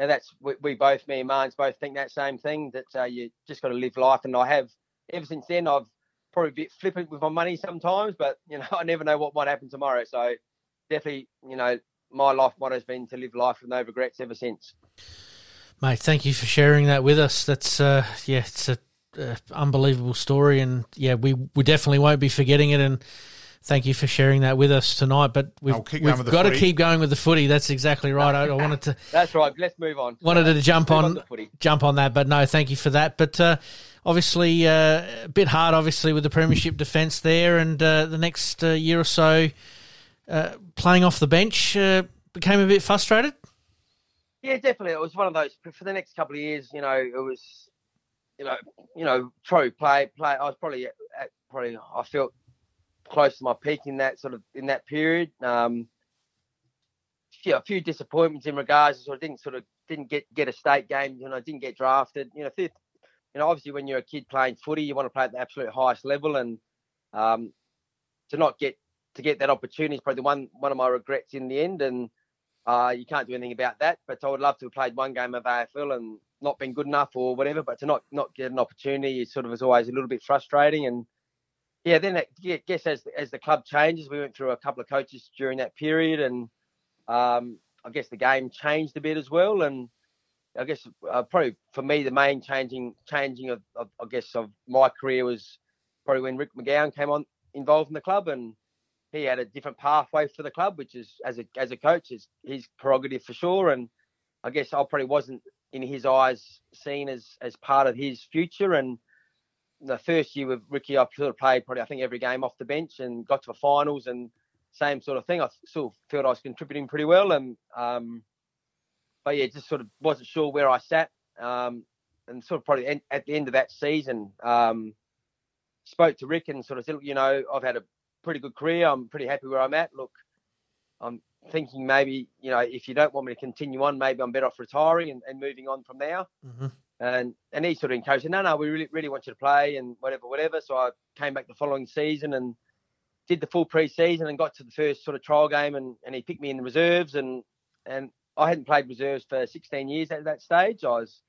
Now that's we, we both, me and Marnes, both think that same thing. That uh, you just got to live life, and I have ever since then. I've probably a bit flippant with my money sometimes, but you know, I never know what might happen tomorrow. So definitely, you know, my life motto has been to live life with no regrets ever since. Mate, thank you for sharing that with us. That's uh, yeah, it's a uh, unbelievable story, and yeah, we we definitely won't be forgetting it. And thank you for sharing that with us tonight. But we've, keep we've with the got to keep going with the footy. That's exactly right. I, I wanted to That's right. Let's move on. wanted to jump on on to footy. jump on that, but no, thank you for that. But uh, obviously, uh, a bit hard, obviously, with the premiership defence there, and uh, the next uh, year or so, uh, playing off the bench uh, became a bit frustrated. Yeah, definitely. It was one of those for the next couple of years. You know, it was, you know, you know, true play, play. I was probably at, at probably I felt close to my peak in that sort of in that period. Um, yeah, a few disappointments in regards to sort of didn't sort of didn't get get a state game. You know, didn't get drafted. You know, fifth. You know, obviously when you're a kid playing footy, you want to play at the absolute highest level, and um, to not get to get that opportunity is probably one one of my regrets in the end. And uh, you can't do anything about that. But I would love to have played one game of AFL and not been good enough or whatever. But to not not get an opportunity is sort of is always a little bit frustrating. And yeah, then I guess as as the club changes, we went through a couple of coaches during that period, and um, I guess the game changed a bit as well. And I guess uh, probably for me the main changing changing of, of I guess of my career was probably when Rick McGowan came on involved in the club and he had a different pathway for the club, which is as a as a coach is his prerogative for sure. And I guess I probably wasn't in his eyes seen as as part of his future. And the first year with Ricky, I sort of played probably I think every game off the bench and got to the finals and same sort of thing. I still felt I was contributing pretty well. And um, but yeah, just sort of wasn't sure where I sat. Um, and sort of probably en- at the end of that season, um, spoke to Rick and sort of said, "Look, you know, I've had a pretty good career. I'm pretty happy where I'm at. Look, I'm thinking maybe, you know, if you don't want me to continue on, maybe I'm better off retiring and, and moving on from there. hmm And and he sort of encouraged, no, no, we really really want you to play and whatever, whatever. So I came back the following season and did the full pre-season and got to the first sort of trial game and, and he picked me in the reserves and and I hadn't played reserves for 16 years at that stage. I was,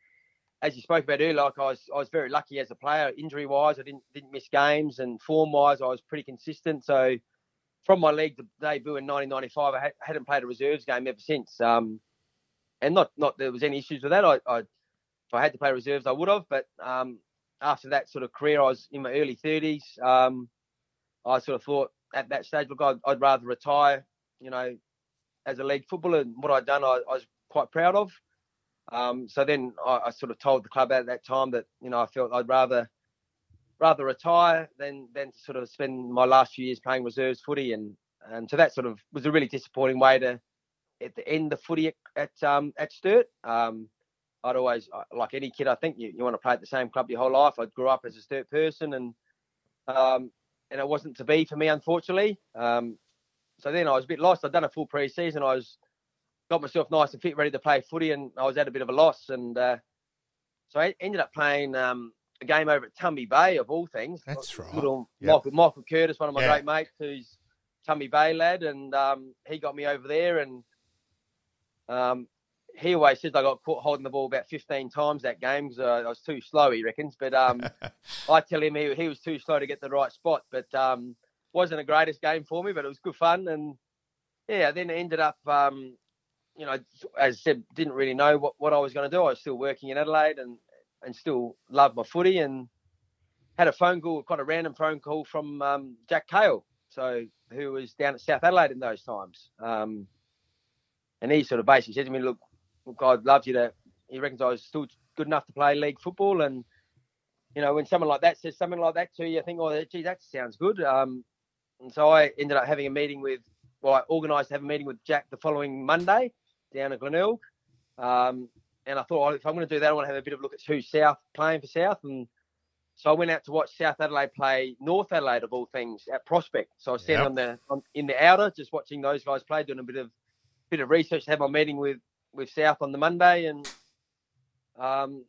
as you spoke about earlier, like I was I was very lucky as a player, injury wise, I didn't didn't miss games and form wise, I was pretty consistent. So from my league debut in 1995, I had, hadn't played a reserves game ever since. Um, and not not there was any issues with that. I, I if I had to play reserves, I would have. But um, after that sort of career, I was in my early 30s. Um, I sort of thought at that stage, look, I'd, I'd rather retire, you know, as a league footballer. And what I'd done, I, I was quite proud of. Um, so then I, I sort of told the club at that time that you know I felt I'd rather rather retire than than to sort of spend my last few years playing reserves footy, and and so that sort of was a really disappointing way to at the end the footy at at, um, at Sturt. Um, I'd always uh, like any kid. I think you, you want to play at the same club your whole life. I grew up as a Sturt person, and um, and it wasn't to be for me, unfortunately. Um, so then I was a bit lost. I'd done a full pre-season. I was got myself nice and fit, ready to play footy, and I was at a bit of a loss. And uh, so I ended up playing um, a game over at Tumby Bay, of all things. That's right. Little Yep. Michael, Michael Curtis, one of my Yeah. great mates, who's Tumby Bay lad, and um, he got me over there. And um, he always says I got caught holding the ball about 15 times that game because uh, I was too slow, he reckons. But um, I tell him he, he was too slow to get the right spot. But um, wasn't the greatest game for me, but it was good fun. And yeah, then ended up, um, you know, as I said, didn't really know what, what I was going to do. I was still working in Adelaide and and still loved my footy and had a phone call, quite a random phone call from um, Jack Cale, so who was down at South Adelaide in those times. Um, and he sort of basically said to me, "Look, look, I'd you to." He reckons I was still good enough to play league football, and you know, when someone like that says something like that to you, I think, "Oh, gee, that sounds good." Um, and so I ended up having a meeting with, well, I organised to have a meeting with Jack the following Monday down at Glenelg. Um, and I thought, oh, if I'm going to do that, I want to have a bit of a look at who's South playing for South. And so I went out to watch South Adelaide play North Adelaide of all things at Prospect. So I was Yep. on the on, in the outer, just watching those guys play, doing a bit of bit of research. Had my meeting with with South on the Monday, and um,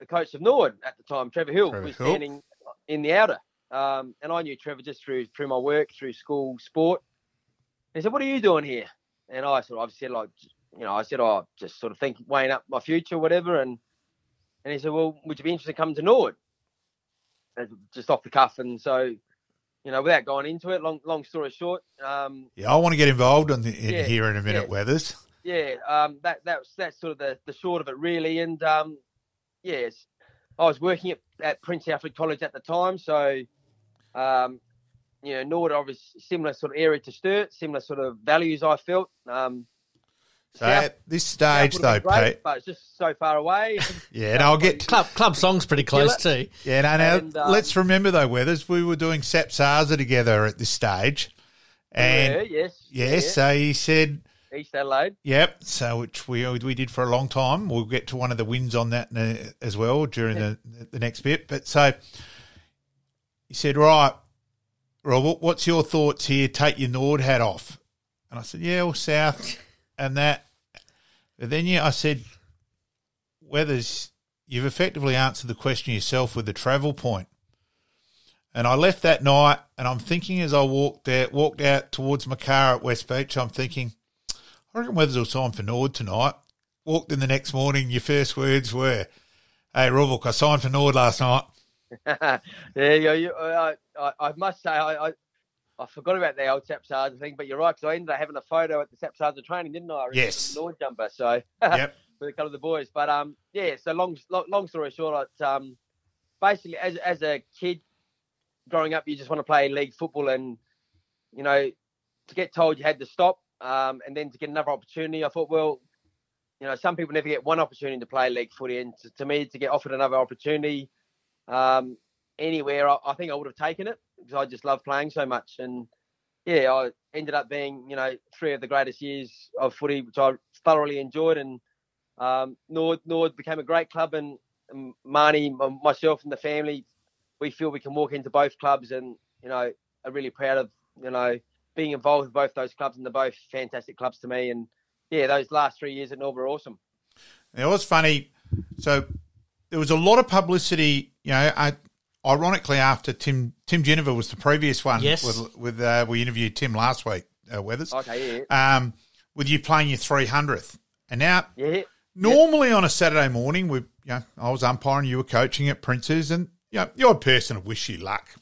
the coach of Nord at the time, Trevor Hill, Trevor was Hill. standing in the outer. Um, and I knew Trevor just through through my work, through school sport. He said, "What are you doing here?" And I sort of said, like, you know, I said, "Oh, just sort of think, weighing up my future, whatever." And and he said, "Well, would you be interested in coming to Nord?" And just off the cuff, and so, you know, without going into it, long long story short, um, Yeah, I want to get involved in, the, in Yeah, here in a minute, yeah. Weathers. Yeah, um, that that's that's sort of the, the short of it really. And um, yes, I was working at, at Prince Alfred College at the time, so um, you know, Nord obviously similar sort of area to Sturt, similar sort of values I felt. Um, So South- at this stage, though, great, Pete, but it's just so far away. yeah, and I'll get Club club song's pretty close too. Yeah, no, no. And, um, let's remember though, Weathers, we were doing SAPSASA together at this stage, and yeah, yes, yes, yeah, so he said, East Adelaide. "Yep." So which we uh, we did for a long time. We'll get to one of the wins on that a- as well during the the next bit. But so he said, "Right, Robert, what's your thoughts here? Take your Nord hat off." And I said, "Yeah, well, South and that." But then yeah, I said, "Weathers, you've effectively answered the question yourself with the travel point." And I left that night, and I'm thinking as I walked out, walked out towards my car at West Beach, I'm thinking, I reckon Weathers will sign for Nord tonight. Walked in the next morning, your first words were, "Hey, Robok, I signed for Nord last night." yeah, you, you, I, I, I must say, I, I, I forgot about the old SAPSASA thing, but you're right, because I ended up having a photo at the SAPSASA training, didn't I? Yes. Nord jumper, so Yep. with a couple of the boys. But um, yeah. So long, long, long story short, I, um, basically as as a kid growing up, you just want to play league football, and you know, to get told you had to stop, um, and then to get another opportunity, I thought, well, you know, some people never get one opportunity to play league footy, and to, to me, to get offered another opportunity um, anywhere, I, I think I would have taken it because I just love playing so much. And yeah, I ended up being, you know, three of the greatest years of footy, which I thoroughly enjoyed. And um, Nord Nord became a great club, and um, Marnie, myself, and the family, we feel we can walk into both clubs, and you know, are really proud of you know being involved with both those clubs, and they're both fantastic clubs to me. And yeah, those last three years at North were awesome. It was funny. So there was a lot of publicity. You know, I, ironically, after Tim Tim Jennifer was the previous one. Yes. With, with uh, we interviewed Tim last week, uh, Weathers. Okay, yeah, Um, with you playing your three hundredth, and now yeah, normally on a Saturday morning, we you know I was umpiring, you were coaching at Prince's, and you know the odd person would wish you luck.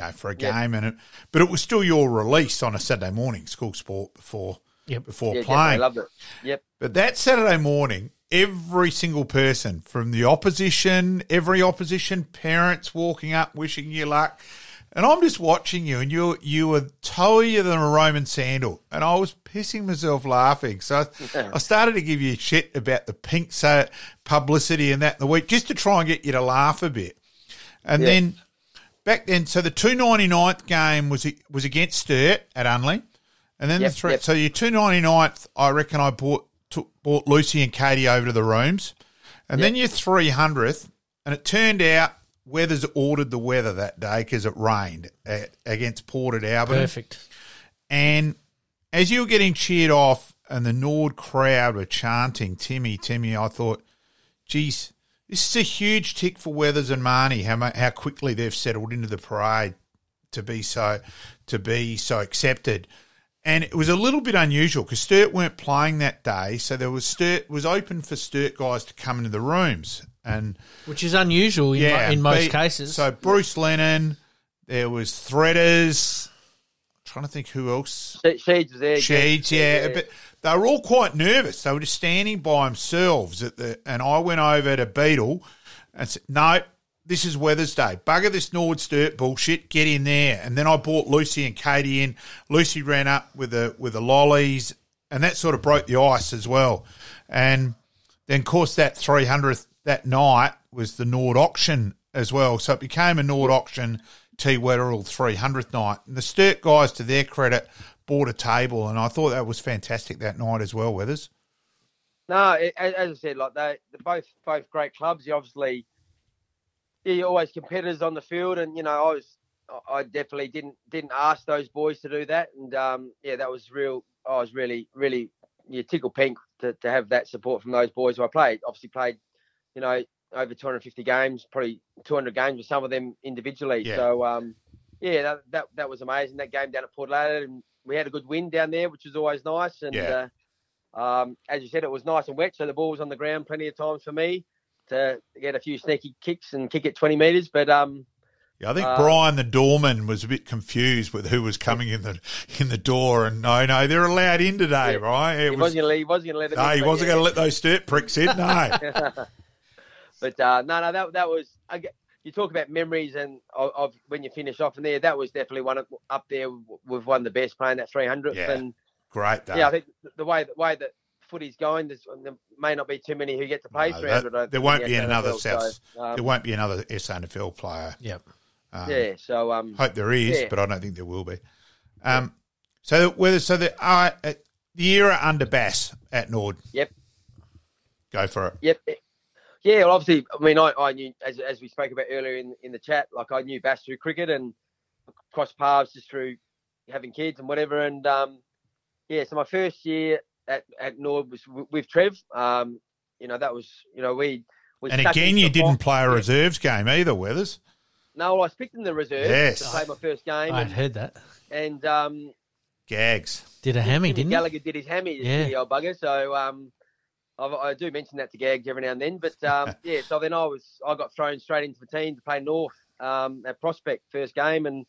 You know, for a Yep. game, and it, but it was still your release on a Saturday morning, school sport before Yep. before yeah, definitely playing. loved it. Yep, But that Saturday morning, every single person from the opposition, every opposition, parents walking up wishing you luck. And I'm just watching you, and you you were taller than a Roman sandal, and I was pissing myself laughing. So I, I started to give you shit about the pink so publicity and that in the week, just to try and get you to laugh a bit. And Yeah. then back then, so the 299th game was was against Sturt at Unley, and then Yep, the three, yep. so your 299th, I reckon I bought took, bought Lucy and Katie over to the rooms, and then your 300th, and it turned out Weathers ordered the weather that day because it rained at, against Port at Alberton. Perfect. And as you were getting cheered off and the Nord crowd were chanting, Timmy, Timmy, I thought, geez, this is a huge tick for Weathers and Marnie, how, how quickly they've settled into the parade to be so to be so accepted. And it was a little bit unusual because Sturt weren't playing that day, so there was Sturt was open for Sturt guys to come into the rooms. And Which is unusual in, yeah, mo- in most cases. So Bruce Lennon, there was Threaders. Trying to think who else. Sheeds was there. Sheeds, yeah, but they were all quite nervous. They were just standing by themselves at the, and I went over to Beetle and said, "No, this is Weathers Day. Bugger this Nord Sturt bullshit. Get in there." And then I brought Lucy and Katie in. Lucy ran up with the with the lollies, and that sort of broke the ice as well. And then, of course, that three hundredth that night was the Nord auction as well. So it became a Nord auction T Weatherald 300th night. And the Sturt guys, to their credit, bought a table, and I thought that was fantastic that night as well, Weathers. No, it, as I said, like they, they're both both great clubs. You obviously, yeah, you're always competitors on the field, and you know, I was, I- definitely didn't didn't ask those boys to do that, and um, yeah, that was real. I was really, really, yeah, tickle pink to, to have that support from those boys who I played. Obviously, played, you know, over 250 games, probably 200 games with some of them individually. Yeah. So, um, yeah, that, that that was amazing. That game down at Port Adelaide, and we had a good win down there, which was always nice. And Yeah. uh, um, as you said, it was nice and wet, so the ball was on the ground plenty of times for me to get a few sneaky kicks and kick it 20 metres. But um, Yeah, I think Uh, Brian the doorman was a bit confused with who was coming in the in the door, and no, no, they're allowed in today, Yeah. right? It he was, wasn't going to he wasn't going to let no, in, he wasn't yeah. going to let those Sturt pricks in. No, but uh, no, no, that that was. I get, you talk about memories and of, of when you finish off in there. That was definitely one of, up there with one of the best playing that 300th. Yeah. And great day. yeah, I think the way the way that footy's going, there's, there may not be too many who get to play No, 300. that- there won't in be the another SANFL, South. so, um, there won't be another SANFL player. Yep. Um, yeah, so um, Hope there is, Yeah. but I don't think there will be. Um, so whether so the uh, uh, the era under Bass at Nord. Yep. Go for it. Yep. Yeah, well, obviously, I mean, I, I knew, as, as we spoke about earlier in, in the chat, like I knew Bass through cricket and crossed paths just through having kids and whatever. And um, yeah, so my first year at, at Nord was w- with Trev. Um, you know, that was, you know, we. we And again, you didn't box. play a reserves game either, Weathers. No, well, I was picked in the reserves Yes. to play my first game. I'd And, heard that. and um, Gags. Did a hammy, Jimmy didn't he? Gallagher did his hammy, this Yeah. silly old bugger. So um, I, I do mention that to Gags every now and then. But um, yeah, so then I was I got thrown straight into the team to play North um, at Prospect first game, and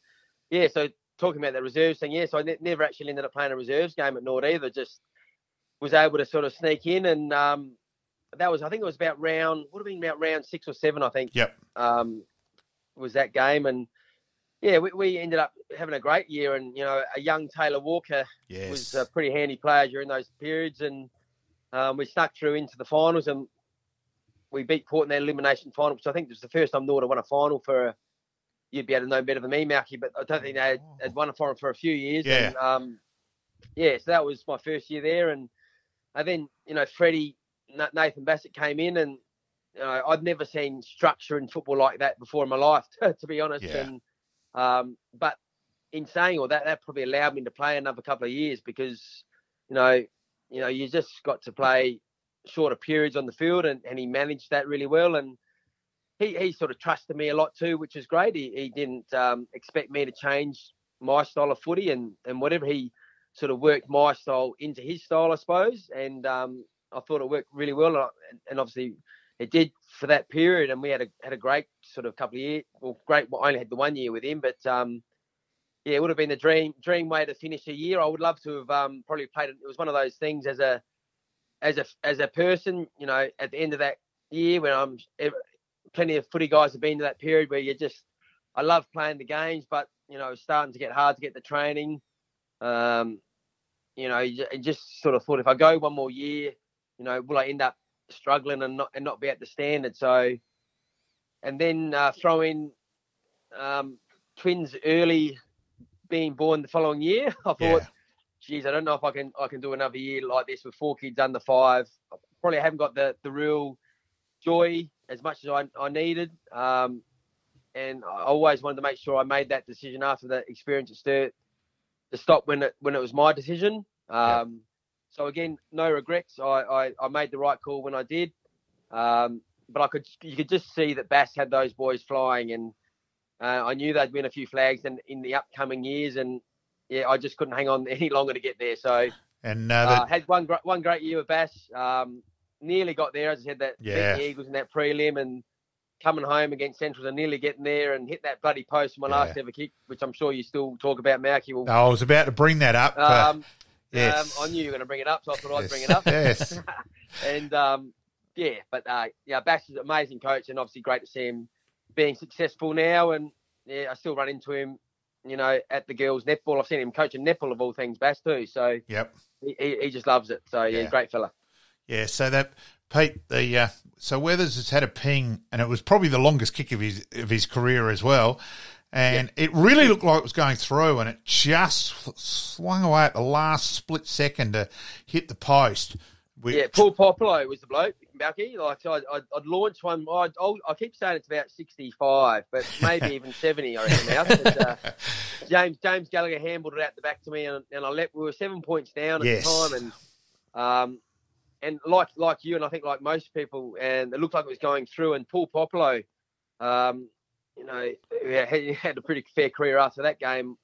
yeah, so talking about the reserves thing, yeah, so I ne- never actually ended up playing a reserves game at North either. Just was able to sort of sneak in, and um, that was I think it was about round would have been about round six or seven, I think Yep. um, was that game, and yeah, we, we ended up having a great year, and you know, a young Taylor Walker Yes. was a pretty handy player during those periods, and um, we stuck through into the finals, and we beat Port in that elimination final, which I think was the first time Norda won a final for. A, you'd be able to know better than me, Malky, but I don't think they had, had won a final for a few years. Yeah. And, um, yeah, so that was my first year there, and and then you know Freddie Nathan Bassett came in, and you know, I'd never seen structure in football like that before in my life, to be honest. Yeah. And um, but in saying all that, that probably allowed me to play another couple of years because you know, you know, you just got to play shorter periods on the field, and, and he managed that really well. And he, he sort of trusted me a lot too, which is great. He, he didn't um, expect me to change my style of footy, and, and whatever he sort of worked my style into his style, I suppose. And um, I thought it worked really well, and, and obviously it did for that period. And we had a had a great sort of couple of years. Well, great. I only had the one year with him, but um, yeah, it would have been the dream dream way to finish a year. I would love to have um, probably played. It It was one of those things as a as a as a person, you know, at the end of that year when I'm plenty of footy guys have been to that period where you just I love playing the games, but you know, starting to get hard to get the training. Um, you know, you just sort of thought if I go one more year, you know, will I end up struggling and not and not be at the standard? So, and then uh, throw in um, twins early being born the following year. I thought, Yeah. geez, I don't know if I can I can do another year like this with four kids under five. I probably haven't got the the real joy as much as I, I needed. Um, and I always wanted to make sure I made that decision after the experience at Sturt to stop when it when it was my decision. Um, So again, no regrets. I, I, I made the right call when I did. Um, but I could you could just see that Bass had those boys flying, and uh, I knew they'd win a few flags in, in the upcoming years, and yeah, I just couldn't hang on any longer to get there. So And uh, uh, had one one great year with Bass. Um, nearly got there, as I said, that Yeah. the Eagles in that prelim and coming home against Central and nearly getting there and hit that bloody post for my last ever kick, which I'm sure you still talk about, Malky. Well, I was about to bring that up. um, yes. um, I knew you were going to bring it up, so I thought I'd bring it up. Yes. and um, yeah, but uh, yeah, Bass is an amazing coach, and obviously great to see him being successful now. And yeah, I still run into him, you know, at the girls' netball. I've seen him coaching netball of all things, Bass too. So Yep. he, he, just loves it. So yeah, Yeah. great fella. Yeah, so that Pete, the uh, so Weathers has had a ping, and it was probably the longest kick of his of his career as well. And it really looked like it was going through, and it just swung away at the last split second to hit the post. Which, Yeah, Paul Popolo was the bloke, Balky. Like so I'd, I'd, I'd launch one. I'd, I keep saying it's about sixty-five, but maybe even seventy. I reckon now. But, uh, James James Gallagher handled it out the back to me, and, and I let. We were seven points down at Yes. the time, and um, and like like you, and I think like most people, and it looked like it was going through. And Paul Popolo, um, you know, he had- a pretty fair career after that game.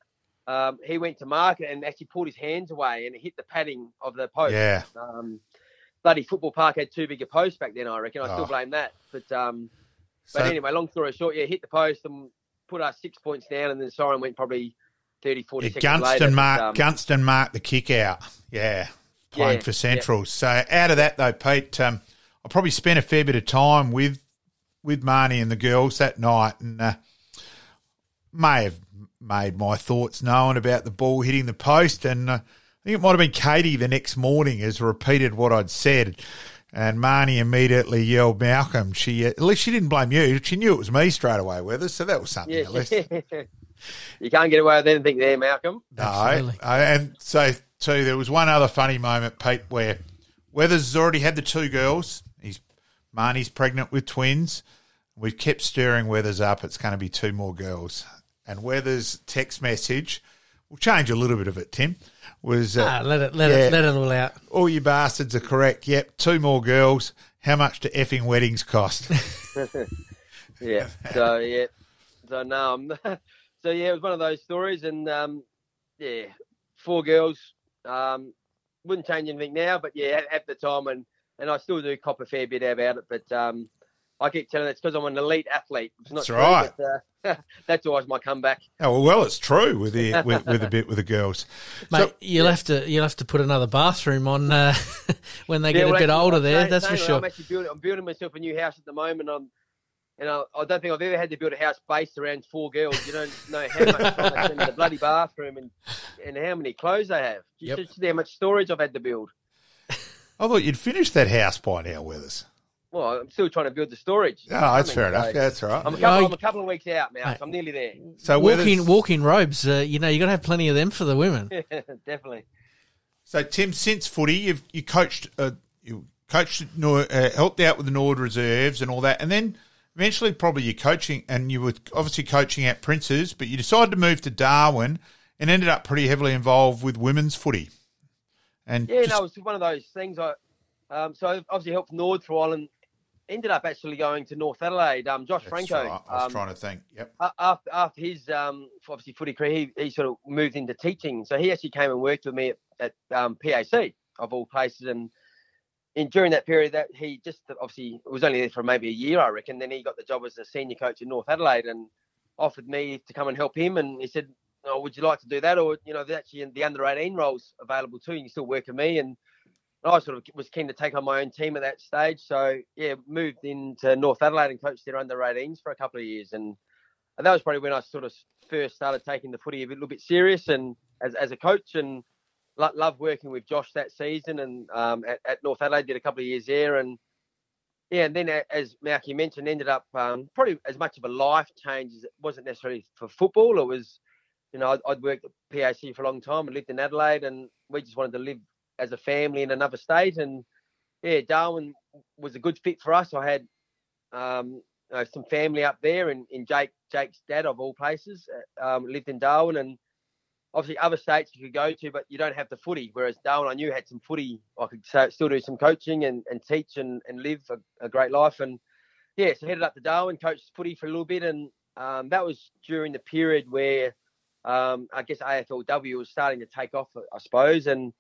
Um, he went to market and actually pulled his hands away and it hit the padding of the post yeah, um, bloody football park had too big a post back then. I reckon. I still Oh. blame that. But um, so, but anyway, long story short, yeah, hit the post and put us six points down, and then Siren went probably 30, 40 yeah, seconds later. Gunston but, um, Gunston marked the kick out. Yeah, playing Yeah, for Central. So out of that though, Pete, um, I probably spent a fair bit of time with with Marnie and the girls that night, and uh, may have made my thoughts known about the ball hitting the post. And uh, think it might have been Katie the next morning has repeated what I'd said. And Marnie immediately yelled, Malcolm. She uh, at least she didn't blame you. She knew it was me straight away with us, so that was something yeah, at least. you can't get away with anything there, Malcolm. No, Absolutely. uh, and so too, there was one other funny moment, Pete, where Weathers has already had the two girls. He's Marnie's pregnant with twins. We've kept stirring Weathers up. It's going to be two more girls. And Weathers' text message, we'll change a little bit of it, Tim, was uh, Ah, let it let Yeah. it let it all out. all you bastards are correct. Yep, two more girls. How much do effing weddings cost? Yeah. So yeah. So no. I'm, so yeah, it was one of those stories, and um, yeah, four girls. Um, wouldn't change anything now, but yeah, at, at the time, and and I still do cop a fair bit about it, but um, I keep telling it's because I'm an elite athlete. It's not That's true, right. but, uh, that's always my comeback. oh, well, well, it's true with the with, with a bit with the girls. Mate, So- you'll have to you'll have to put another bathroom on uh, when they Yeah, get a well, bit older there. saying- That's for saying that sure. I'm actually building. I'm building myself a new house at the moment. I'm, and I, I don't think I've ever had to build a house based around four girls. You don't know how much time I spend in the bloody bathroom and and how many clothes they have. You Yep. should see how much storage I've had to build. I thought you'd finished that house by now, Weathers. Well, I'm still trying to build the storage. Oh, that's I fair enough. so That's right. I'm a couple. Oh, I'm a couple of weeks out now. So I'm nearly there. So Walking Weathers, walking robes, uh, you know, you got to have plenty of them for the women. Definitely. So Tim, since footy, you've you coached uh, you coached, uh, helped out with the Nord reserves and all that, and then eventually probably you're coaching, and you were obviously coaching at Prince's, but you decided to move to Darwin and ended up pretty heavily involved with women's footy. And Yeah, just- no, it was one of those things. I um, so obviously helped Nord for a while and ended up actually going to North Adelaide. Um, Josh that's Francou. right. I was um, trying to think. Yep. after after his um obviously footy career, he, he sort of moved into teaching. So he actually came and worked with me at, at um, PAC of all places, and in during that period, that he just obviously was only there for maybe a year, I reckon. Then he got the job as a senior coach in North Adelaide and offered me to come and help him. And he said, oh, "Would you like to do that?" Or you know, there's actually in the under 18 roles available too. You can still work with me and. I sort of was keen to take on my own team at that stage, so yeah, moved into North Adelaide and coached their under 18s for a couple of years, and and that was probably when I sort of first started taking the footy a little bit serious and as, as a coach and lo- loved working with Josh that season and um, at, at North Adelaide did a couple of years there. And yeah and then as Malky mentioned ended up um, probably as much of a life change as it wasn't necessarily for football. It was you know I'd, I'd worked at PAC for a long time and lived in Adelaide and we just wanted to live as a family in another state and yeah Darwin was a good fit for us I had um, uh, some family up there, and in Jake Jake's dad of all places uh, um, lived in Darwin, and obviously other states you could go to, but you don't have the footy. Whereas Darwin, I knew had some footy. I could still do some coaching and, and teach and, and live a, a great life. And yeah, so headed up to Darwin, coached footy for a little bit, and um, that was during the period where um, I guess AFLW was starting to take off, I suppose, and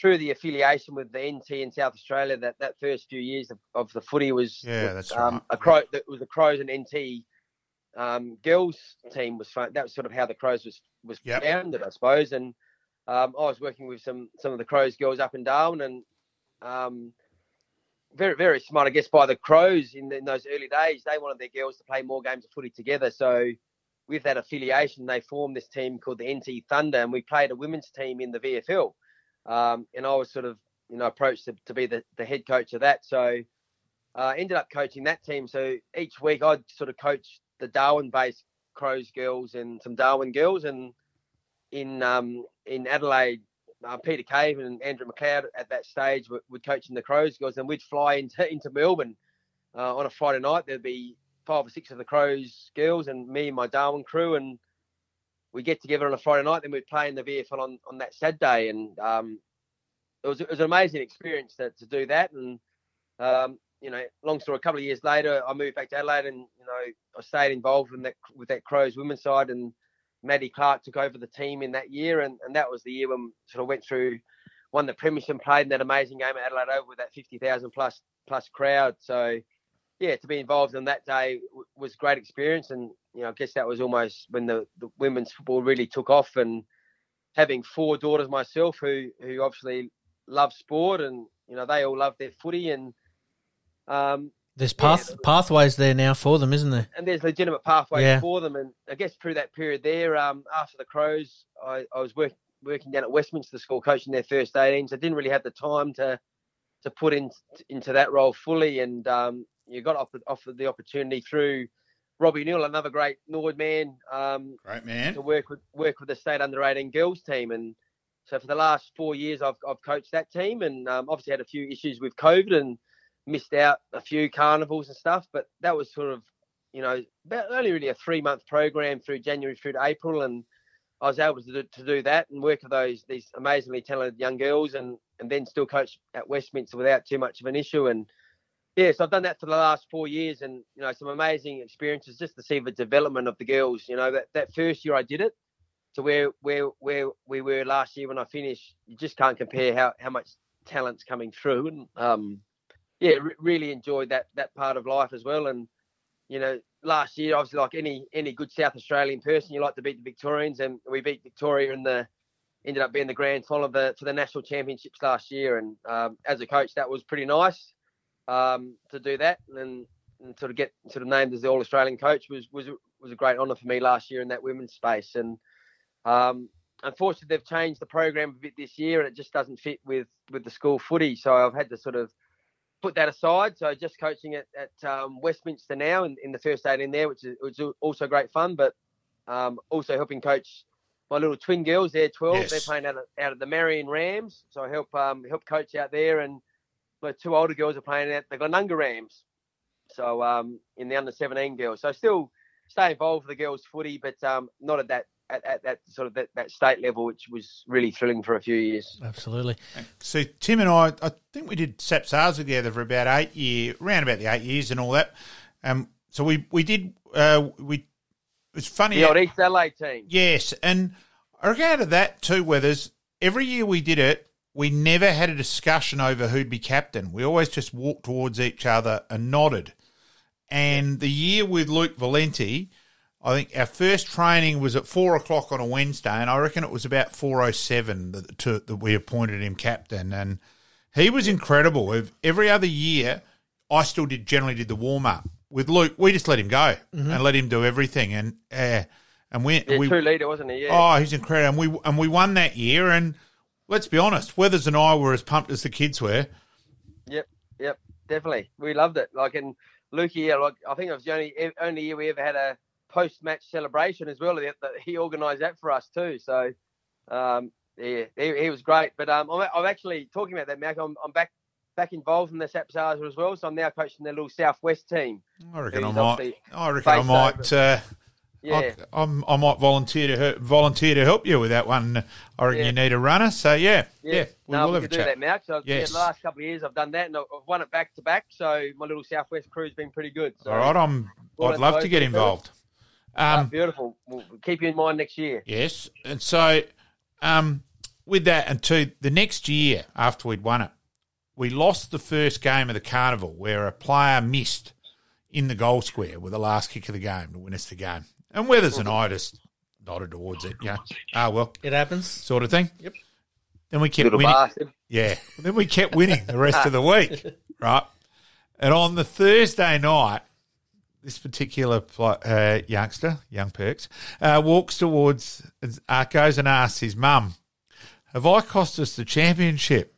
through the affiliation with the NT in South Australia, that, that first few years of, of the footy was Yeah, that's um, right. a crow. That was the Crows and NT um, girls team was fun. That was sort of how the Crows was was Yep. founded, I suppose. And um, I was working with some some of the Crows girls up in Darwin, and um, very very smart, I guess, by the Crows in, in those early days. They wanted their girls to play more games of footy together, so. With that affiliation, they formed this team called the NT Thunder, and we played a women's team in the VFL. Um, and I was sort of, you know, approached to, to be the, the head coach of that. So uh, ended up coaching that team. So each week I'd sort of coach the Darwin-based Crows girls and some Darwin girls, and in um, in Adelaide, uh, Peter Cave and Andrew McLeod at that stage were, were coaching the Crows girls, and we'd fly into into Melbourne uh, on a Friday night. There'd be five or six of the Crows girls and me and my Darwin crew, and we get together on a Friday night. Then we'd play in the VFL on, on that Saturday, and um, it was it was an amazing experience to, to do that. And um, you know, long story. A couple of years later, I moved back to Adelaide, and you know, I stayed involved in that with that Crows women's side, and Maddie Clark took over the team in that year, and, and that was the year when we sort of went through, won the premiership, and played in that amazing game at Adelaide Oval with that fifty thousand plus plus crowd. So yeah, to be involved in that day was great experience, and you know, I guess that was almost when the, the women's football really took off, and having four daughters myself who who obviously love sport, and you know, they all love their footy, and um, There's Yeah, path was- pathways there now for them, isn't there? and there's legitimate pathways Yeah. for them. And I guess through that period there, um, after the Crows, I, I was work, working down at Westminster School coaching their first 18s. I didn't really have the time to to put in, into that role fully. And um, you got offered, offered the opportunity through Robbie Newell, another great Nord man, um, Great man. to work with work with the state under 18 girls team. And so for the last four years I've, I've coached that team and um, obviously had a few issues with COVID and missed out a few carnivals and stuff. But that was sort of you know about only really a three month program through January through to April. And I was able to do, to do that and work with those these amazingly talented young girls and and then still coach at Westminster without too much of an issue. And yeah, so I've done that for the last four years, and you know some amazing experiences just to see the development of the girls. You know that, that first year I did it to where where where we were last year when I finished. You just can't compare how, how much talent's coming through, and um, yeah, re- really enjoyed that that part of life as well. And you know, last year obviously like any any good South Australian person, you like to beat the Victorians, and we beat Victoria in the ended up being the grand final of the for the national championships last year. And um, as a coach, that was pretty nice um, to do that and, and sort of get sort of named as the All Australian coach was was was a great honour for me last year in that women's space. And um, unfortunately, they've changed the program a bit this year, and it just doesn't fit with with the school footy. So I've had to sort of put that aside. So just coaching at, at um, Westminster now in, in the first 18 there, which is, which is also great fun, but um, also helping coach my little twin girls. They're 12. Yes. They're playing out of, out of the Marion Rams. So I help um, help coach out there and my two older girls are playing at the Glenunga Rams. So um, in the under 17 girls. So still stay involved with the girls' footy, but um, not at that at, at that sort of that, that state level, which was really thrilling for a few years. Absolutely. So Tim and I, I think we did SAPSASA together for about eight year, around about the eight years and all that. Um, so we we did uh, we. It's funny. The old East Adelaide team. Yes, and I of that too, Weathers, every year we did it, we never had a discussion over who'd be captain. We always just walked towards each other and nodded. And the year with Luke Valenti, I think our first training was at four o'clock on a Wednesday, and I reckon it was about four oh seven that, to, that we appointed him captain, and he was incredible. Every other year, I still did generally did the warm up with Luke. We just let him go and let him do everything, and uh, and we Yeah, we true leader, wasn't he? Yeah. Oh, he's incredible. And we and we won that year. And let's be honest, Weathers and I were as pumped as the kids were. Yep, yep, definitely. We loved it. Like in Lukey, yeah, like I think it was the only only year we ever had a post match celebration as well. That, that he organised that for us too. So um, yeah, he, he was great. But um, I'm, I'm actually talking about that, Mac. I'm, I'm back back involved in the SAPSASA as well. So I'm now coaching their little Southwest team. I reckon I might. I reckon I might. Uh, Yeah, I, I'm, I might volunteer to help, volunteer to help you with that one. I reckon Yeah. you need a runner. So yeah, yeah, yeah. we no, will we have a do chat. that, Mac. So yeah, Yes. the last couple of years I've done that, and I've won it back to back. So my little Southwest crew's been pretty good. So, All right, I'm. I'd love to get involved. Um, beautiful. We'll keep you in mind next year. Yes, and so um, with that, and to the next year after we'd won it, we lost the first game of the carnival where a player missed in the goal square with the last kick of the game to win us the game. And Weathers and I just nodded towards it, yeah. Ah, well, It happens. sort of thing. Yep. Then we kept Little winning. bastard. Yeah. Then we kept winning the rest of the week, right? And on the Thursday night, this particular uh, youngster, young Perks, uh, walks towards, uh, goes and asks his mum, Have I cost us the championship?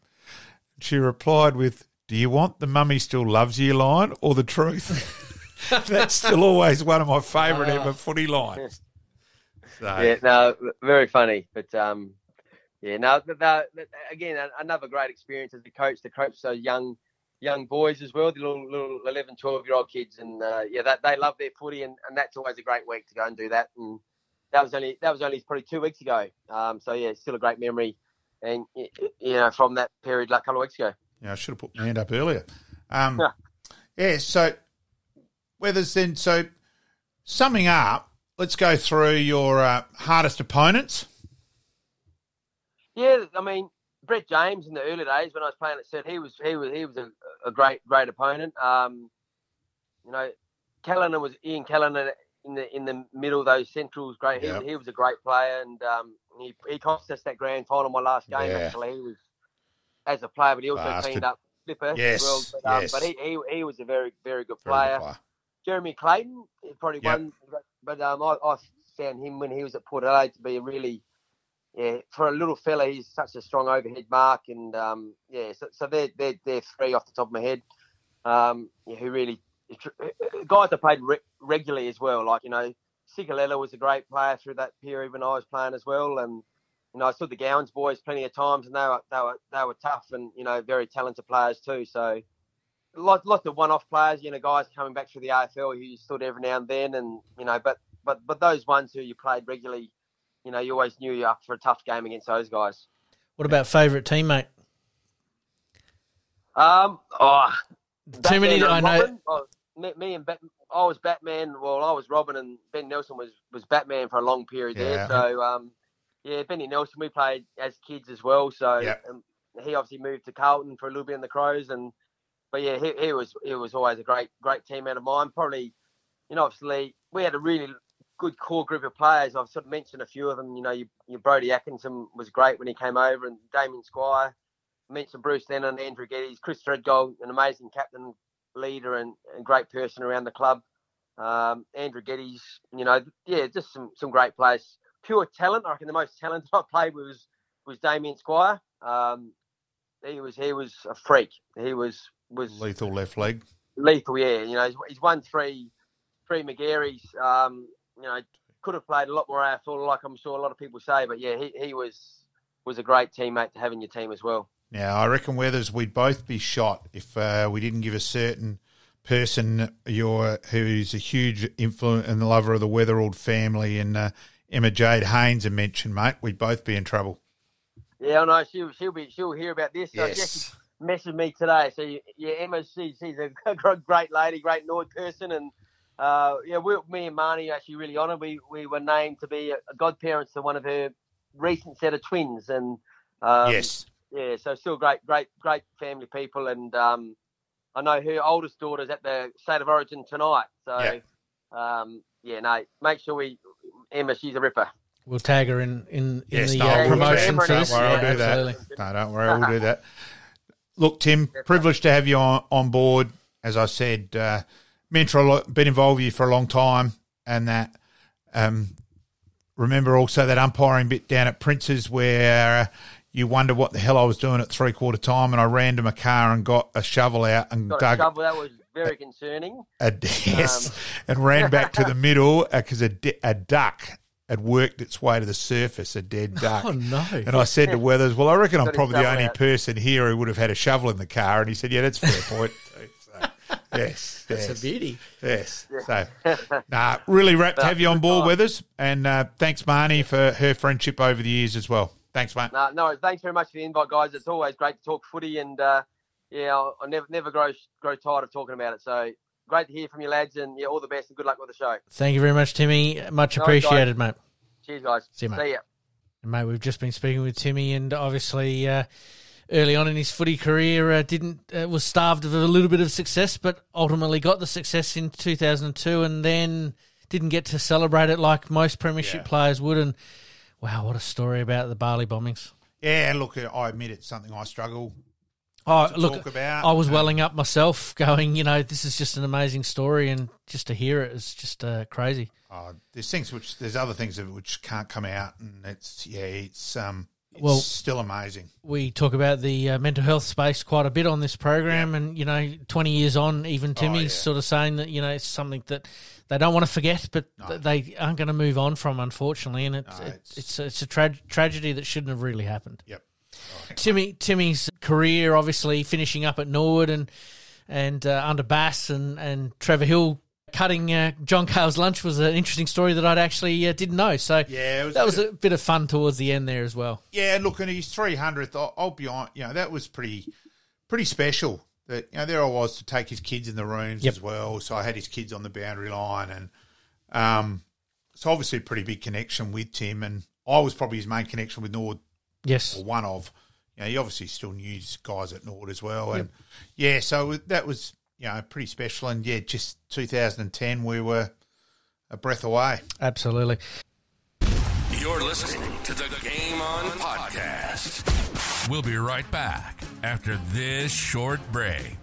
She replied with, Do you want the mummy still loves you line or the truth? That's still always one of my favourite ever footy lines. So, Yeah, no, very funny. But um, yeah, no, th- th- th- again, another great experience as a coach to coach those young young boys as well, the little, little 11, 12 year old kids. And uh, yeah, that they love their footy, and, and that's always a great week to go and do that. And that was only that was only probably two weeks ago. Um, so yeah, still a great memory, and you know from that period like a couple of weeks ago. Yeah, I should have put my hand up earlier. Um, yeah, so Weathers then, so summing up, let's go through your uh, hardest opponents. Yeah, I mean Brett James in the early days when I was playing at Sturt, he was he was he was a, a great great opponent. Um, you know, Callanan was Ian Callanan in the in the middle. Those centrals, great. Yep. He, he was a great player, and um, he he cost us that grand final my last game. Yeah. Actually, he was as a player, but he also Bastard. cleaned up Flipper Yes, as well. But, um, yes. but he, he he was a very very good Very good player. Jeremy Clayton is probably Yep. one, but um, I, I found him when he was at Port Adelaide to be a really, yeah, for a little fella, he's such a strong overhead mark, and um, yeah, so, so they're, they're they're three off the top of my head, um, yeah, who really guys that played re- regularly as well, like you know, Sigalella was a great player through that period when I was playing as well, and you know, I saw the Gowans boys plenty of times, and they were they were they were tough and you know very talented players too, so lots, lots of one-off players, you know, guys coming back through the AFL who you stood every now and then, and you know, but but but those ones who you played regularly, you know, you always knew you're up for a tough game against those guys. What about favourite teammate? Um, oh, Too many. I know. Oh, me, me and Bat- I was Batman. Well, I was Robin, and Ben Nelson was was Batman for a long period Yeah. there. So um, yeah, Benny Nelson we played as kids as well. So um, he obviously moved to Carlton for a little bit in the Crows, and but yeah, he, he was he was always a great great teammate of mine. Probably, you know, obviously we had a really good core group of players. I've sort of mentioned a few of them. You know, your, your Brody Atkinson was great when he came over, and Damien Squire. Mentioned Bruce Lennon, Andrew Geddes, Chris Threadgold, an amazing captain, leader, and, and great person around the club. Um, Andrew Geddes, you know, yeah, just some some great players. Pure talent. I reckon the most talented I played with was was Damien Squire. Um, he was he was a freak. He was was Lethal left leg. lethal. Yeah, you know, he's, he's won three three Magareys. Um, you know, could have played a lot more AFL, like I'm sure a lot of people say. But yeah, he, he was was a great teammate to have in your team as well. Now, I reckon Weathers, we'd both be shot if uh, we didn't give a certain person your who's a huge influence and lover of the Weatherald family and uh, Emma Jade Haynes a mention, mate. We'd both be in trouble. Yeah, I know she'll she'll be she'll hear about this. So Yes. Jesse messaged me today. So yeah, Emma, she, she's a great lady, great Nord person, and uh, yeah, we, me and Marnie are actually really honoured. We we were named to be a, a godparents to one of her recent set of twins, and um, yes. yeah, so still great, great, great family people, and um, I know her oldest daughter's at the State of Origin tonight. So Yeah. um, yeah, no, make sure we Emma, she's a ripper. We'll tag her in in, in Yes, the no, uh, promotion do for that. this. Don't worry, I'll Yeah, do that. absolutely. No, don't worry, we'll do that. Look, Tim, privileged to have you on, on board. As I said, uh, mentor, been involved with you for a long time, and that. Um, remember also that umpiring bit down at Prince's where uh, you wonder what the hell I was doing at three quarter time, and I ran to my car and got a shovel out and Got a dug shovel that was very concerning. a yes, and ran back to the middle because a, a duck had worked its way to the surface, a dead duck. Oh no! And I said to Weathers, "Well, I reckon I'm probably the only out. person here who would have had a shovel in the car." And he said, "Yeah, that's a fair point." So, yes, That's yes, a beauty. yes. So, nah, really wrapped to have you on board, Good Weathers, and uh, thanks, Marnie, for her friendship over the years as well. Thanks, mate. No, no, thanks very much for the invite, guys. It's always great to talk footy, and uh, yeah, I I never never grow grow tired of talking about it. So great to hear from you, lads, and yeah, all the best and good luck with the show. Thank you very much, Timmy. Much No, appreciated, mate. Cheers, guys. See you, mate. See ya. And, mate, we've just been speaking with Timmy, and obviously, uh, early on in his footy career, uh, didn't uh, was starved of a little bit of success, but ultimately got the success in 2002, and then didn't get to celebrate it like most Premiership Yeah. players would. And wow, what a story about the Bali bombings! Yeah, look, I admit it's something I struggle Oh, look, about. I was Um, welling up myself, going, you know, this is just an amazing story, and just to hear it is just uh, crazy. Oh, there's things which there's other things which can't come out, and it's yeah, it's um, it's Well- still amazing. we talk about the uh, mental health space quite a bit on this program, and you know, twenty years on, even Timmy's Oh, yeah. sort of saying that you know it's something that they don't want to forget, but th- they aren't going to move on from, unfortunately, and it's No, it, it's- it's it's a tra- tragedy that shouldn't have really happened. Yep. Timmy Timmy's career, obviously finishing up at Norwood and and uh, under Bass and and Trevor Hill. Cutting uh, John Cale's lunch was an interesting story that I'd actually uh, didn't know. So Yeah, was that a was a bit of fun towards the end there as well. Yeah, look, and his 300th, I'll, I'll be on, you know, that was pretty pretty special. That, you know, there I was to take his kids in the rooms Yep. as well. So I had his kids on the boundary line. And um, it's obviously a pretty big connection with Tim. And I was probably his main connection with Nord, Yes. Or one of. You, know, obviously still knew guys at Nord as well. And yep. yeah, so that was, you know, pretty special. And yeah, just 2010, we were a breath away. Absolutely. You're listening to the Game On Podcast. We'll be right back after this short break.